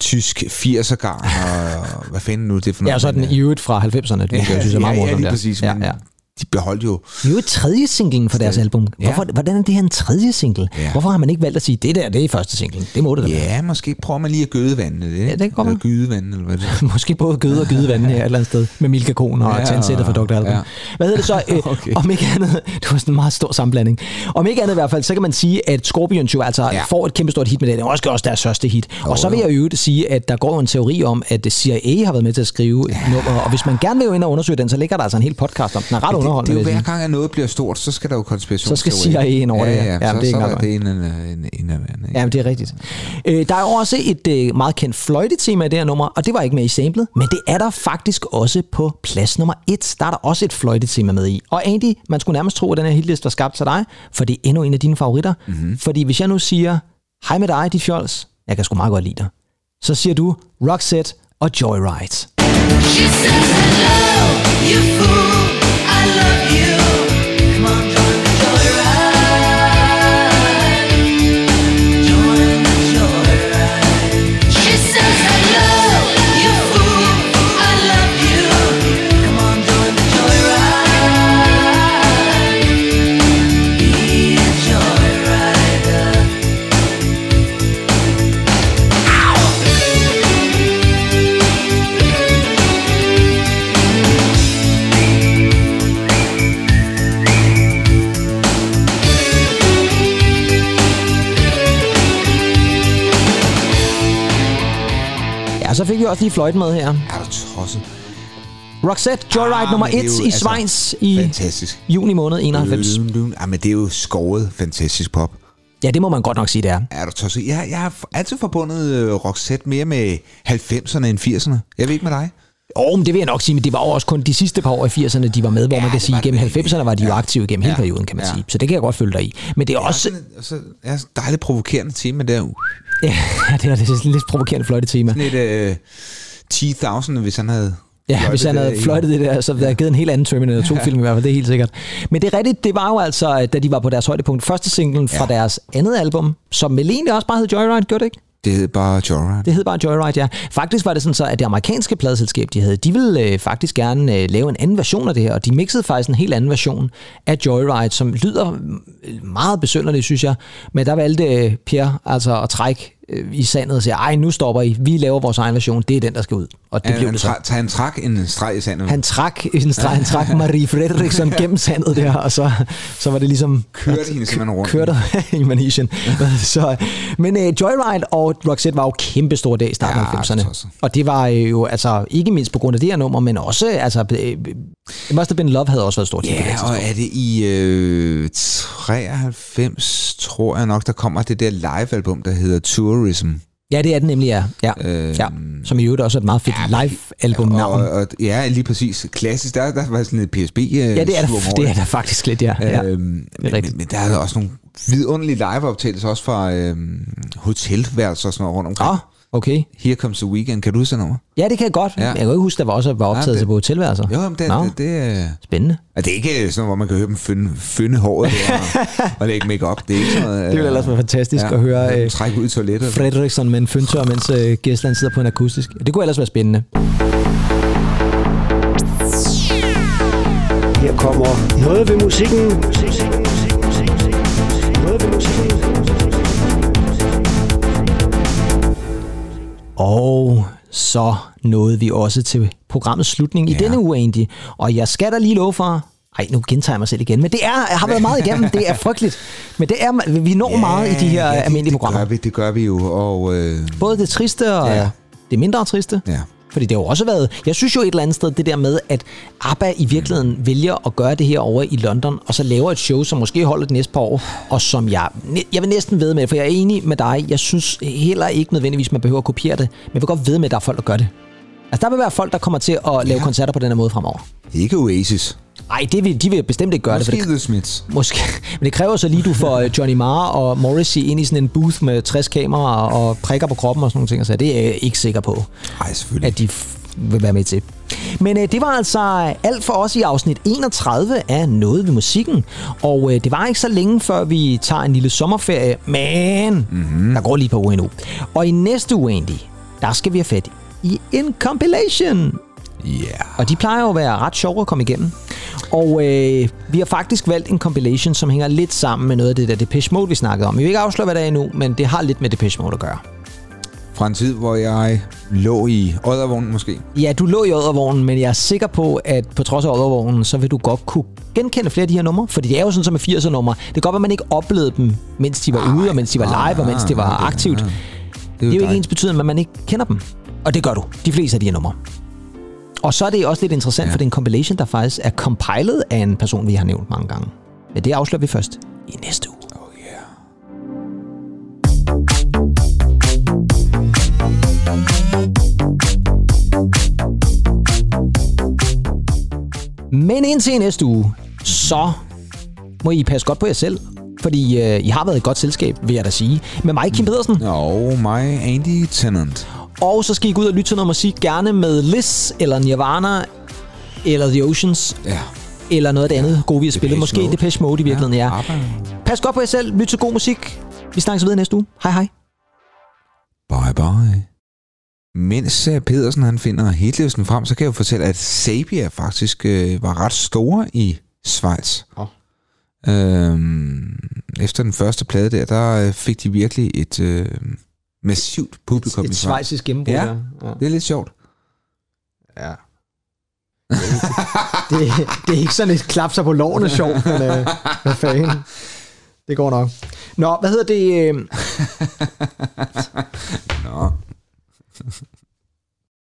tysk 80'er gang, og *laughs* hvad fanden nu er det for noget? Ja, og så er den men, i øvrigt fra 90'erne, det *laughs* ja, jeg synes jeg er meget ja, ja, morsomt. lige der. præcis, Ja, ja. De beholdt jo... Det er jo et tredje singlen for deres album. Hvorfor, hvordan er det her en tredje single? Ja. Hvorfor har man ikke valgt at sige, det der, det er første singlen? Det må det da være. Ja, måske prøver man lige at gøde vandet. Ja, det godt Eller være. gyde vandet, eller hvad det. *laughs* Måske både gøde og gyde vand her et eller andet sted, med Milka Kohn og Ja, ja, tandsætter fra Dr. Alban. ja. Ja. Hvad hedder det så? *laughs* Øh, Okay. Om ikke andet, *laughs* det var sådan en meget stor sammenblanding. Om ikke andet i hvert fald, så kan man sige, at Scorpions jo altså Ja. ja. får et kæmpestort hit med det. Det er også, også deres største hit. Jo, og så vil jo. jeg jo sige, at der går en teori om, at CIA har været med til at skrive ja. nummer. Og hvis man gerne vil jo ind og undersøge den, så ligger der altså en hel podcast om den. er ret Det, det underholdende. er jo hver gang, at noget bliver stort, så skal der jo konspiration. Så skal CIA ind over det, ja. Ja, ja, så, det er så ikke er det en, en, en, en, en, en. Ja, det er rigtigt. Øh, der er jo også et øh, meget kendt fløjtetema i det her nummer, og det var ikke med i samlet, men det er der faktisk også på plads nummer et. Der er der også et fløjtetema med i. Og Andy, man skulle nærmest tro, at den her hitliste var skabt til dig, for det er endnu en af dine favoritter. Mm-hmm. Fordi hvis jeg nu siger, hej med dig, dit fjols, jeg kan sgu meget godt lide dig, så siger du Roxette og Joyride. She says hello, you fool. I love you. Så fik vi også lige fløjten med her. Er du tosset? Roxette, Joyride Ah, nummer men det er 1 jo, i altså, Schweiz i Fantastisk. juni måned 91. Dun, dun. Ja, men det er jo skåret fantastisk pop. Ja, det må man godt nok sige, det er. Er du tosset? Jeg, jeg har altid forbundet øh, Roxette mere med 90'erne end 80'erne. Jeg ved ikke med dig. Og men det vil jeg nok sige, men det var jo også kun de sidste par år i 80'erne, de var med, hvor Ja, man kan sige, gennem det. 90'erne var de jo Ja. aktive gennem hele Ja. perioden, kan man Ja. sige. Så det kan jeg godt følge dig i. Men det er også... Sådan, så, ja, dejligt provokerende tema der. *laughs* Ja, det er det er sådan lidt provokerende fløjtetema. Sådan et øh, 10.000, hvis han havde... Ja, hvis han havde fløjtet det der, så havde der givet en helt anden Terminator 2-film i hvert fald, det er helt sikkert. Men det er rigtigt, det var jo altså, da de var på deres højdepunkt, første singlen fra Ja. deres andet album, som vel egentlig også bare hed Joyride, gjorde det ikke? Det hed bare Joyride. Det hed bare Joyride, ja. Faktisk var det sådan så, at det amerikanske pladeselskab, de havde, de ville øh, faktisk gerne øh, lave en anden version af det her, og de mixede faktisk en helt anden version af Joyride, som lyder mm, meget besynderligt, synes jeg. Men der valgte øh, Pierre altså at trække i sandet og sige, ej, nu stopper I, vi laver vores egen version, det er den, der skal ud. Og det Han, blev han, det så. tra- han trak en streg i sandet. Han trak, en streg, han trak Marie Fredriksson gennem sandet der, og så, så var det ligesom... Kørte hende simpelthen rundt. Kørte *laughs* i manesien. så, men uh, Joyride og Roxette var jo kæmpe store dag i starten Ja, af det 90'erne. tror jeg så. Og det var øh, jo altså ikke mindst på grund af det her nummer, men også, altså, øh, It Must Have Been Love havde også været stort. det Ja, og er det i øh, 93, tror jeg nok, der kommer det der live-album, der hedder Tourism. Ja, det er den nemlig, ja. ja. Øh, ja. Som i øvrigt også er et meget fedt live-album-navn. Og, og, ja, lige præcis. Klassisk, der, der var sådan et PSB øh, Ja, det er, der, det er der faktisk lidt, ja. ja. Øhm, men, men, men der er også nogle vidunderlige live-optagelser også fra øhm, hotelværelser og sådan noget rundt omkring. Ah, okay. Here Comes the Weekend. Kan du huske nummer? Ja, det kan jeg godt. Ja. Jeg kan ikke huske, der var også var optaget det- på hotelværelser. Jo, men det, Nå, det, det, er- spændende. er det er ikke sådan noget, hvor man kan høre dem fynde, fynde håret der, og, og lægge make op. Det er ikke sådan noget... Det ville ellers være fantastisk at høre, øh, Trække ud i toilettet. Fredriksson med en fyndtør, mens øh, Gæsland sidder på en akustisk. Det kunne ellers være spændende. Her kommer noget ved musikken. Noget ved musikken. Og så nåede vi også til programmets slutning i Ja. denne uge egentlig. Og jeg skal da lige love for... Ej, nu gentager jeg mig selv igen. Men det er, jeg har været meget igennem. Det er frygteligt. Men det er, vi når meget i de her ja, det, almindelige det programmer. Gør vi, det gør vi jo, og... Øh, Både det triste og Ja. ja. det mindre triste. ja. Fordi det har jo også været, jeg synes jo et eller andet sted, det der med, at ABBA i virkeligheden vælger at gøre det her over i London, og så laver et show, som måske holder det næste par år, og som jeg, jeg vil næsten ved med, for jeg er enig med dig, jeg synes heller ikke nødvendigvis, man behøver at kopiere det, men jeg vil godt ved med, at der er folk, der gør det. Altså der vil være folk, der kommer til at lave Ja. koncerter på den her måde fremover. Ikke Oasis. Nej, det vil, de vil bestemt ikke gøre det, Måske det, The Smiths. Måske, men det kræver så lige, du får øh, Johnny Marr og Morrissey ind i sådan en booth med 60 kameraer og prikker på kroppen og sådan nogle ting, så det er jeg ikke sikker på Nej, selvfølgelig. at de vil være med til. Men øh, det var altså alt for os i afsnit 31 af Noget ved musikken. Og øh, det var ikke så længe, før vi tager en lille sommerferie, men mm-hmm. der går lige par uger endnu. Og i næste uge egentlig, der skal vi have fat i en compilation. Ja. Yeah. Og de plejer jo at være ret sjove at komme igennem. Og øh, vi har faktisk valgt en compilation, som hænger lidt sammen med noget af det der Depeche Mode, vi snakkede om. Vi vil ikke afsløre, hvad det er endnu, men det har lidt med Depeche Mode at gøre. Fra en tid, hvor jeg lå i Oddervognen måske. Ja, du lå i Oddervognen, men jeg er sikker på, at på trods af Oddervognen, så vil du godt kunne genkende flere af de her numre. Fordi det er jo sådan som med 80'er numre. Det kan godt være, at man ikke oplevede dem, mens de var ude, og mens de var live, og mens det var aktivt. Det er Det er jo ikke ens betydende, at man ikke kender dem. Og det gør du. De fleste af de her numre. Og så er det også lidt interessant, ja. for det er en compilation, der faktisk er compiled af en person, vi har nævnt mange gange. Men det afslører vi først i næste uge. Oh. Men indtil næste uge, så må I passe godt på jer selv. Fordi øh, I har været et godt selskab, vil jeg da sige. Med mig, Kim Pedersen. Og mig, Andy Tennant. Og så skal I gå ud og lytte til noget musik, gerne med Liz, eller Nirvana, eller The Oceans, Ja. eller noget af det andet gode, vi har spillet. Måske Mode. Depeche Mode i virkeligheden, ja. ABBA. Pas godt på jer selv, lyt til god musik. Vi snakkes videre næste uge. Hej hej. Bye bye. Mens øh, Pedersen han finder hitlisten frem, så kan jeg jo fortælle, at Sabia faktisk øh, var ret store i Schweiz. Åh. Øhm, efter den første plade der, der øh, fik de virkelig et øh, massivt publikum Et i Schweiz. svejsisk gennembrud. Ja. ja. Det er lidt sjovt. ja. det, det er ikke sådan et klap sig på lårene sjov, men øh, hvad fanden. Det går nok. Nå, hvad hedder det? Øh, *laughs* Nå.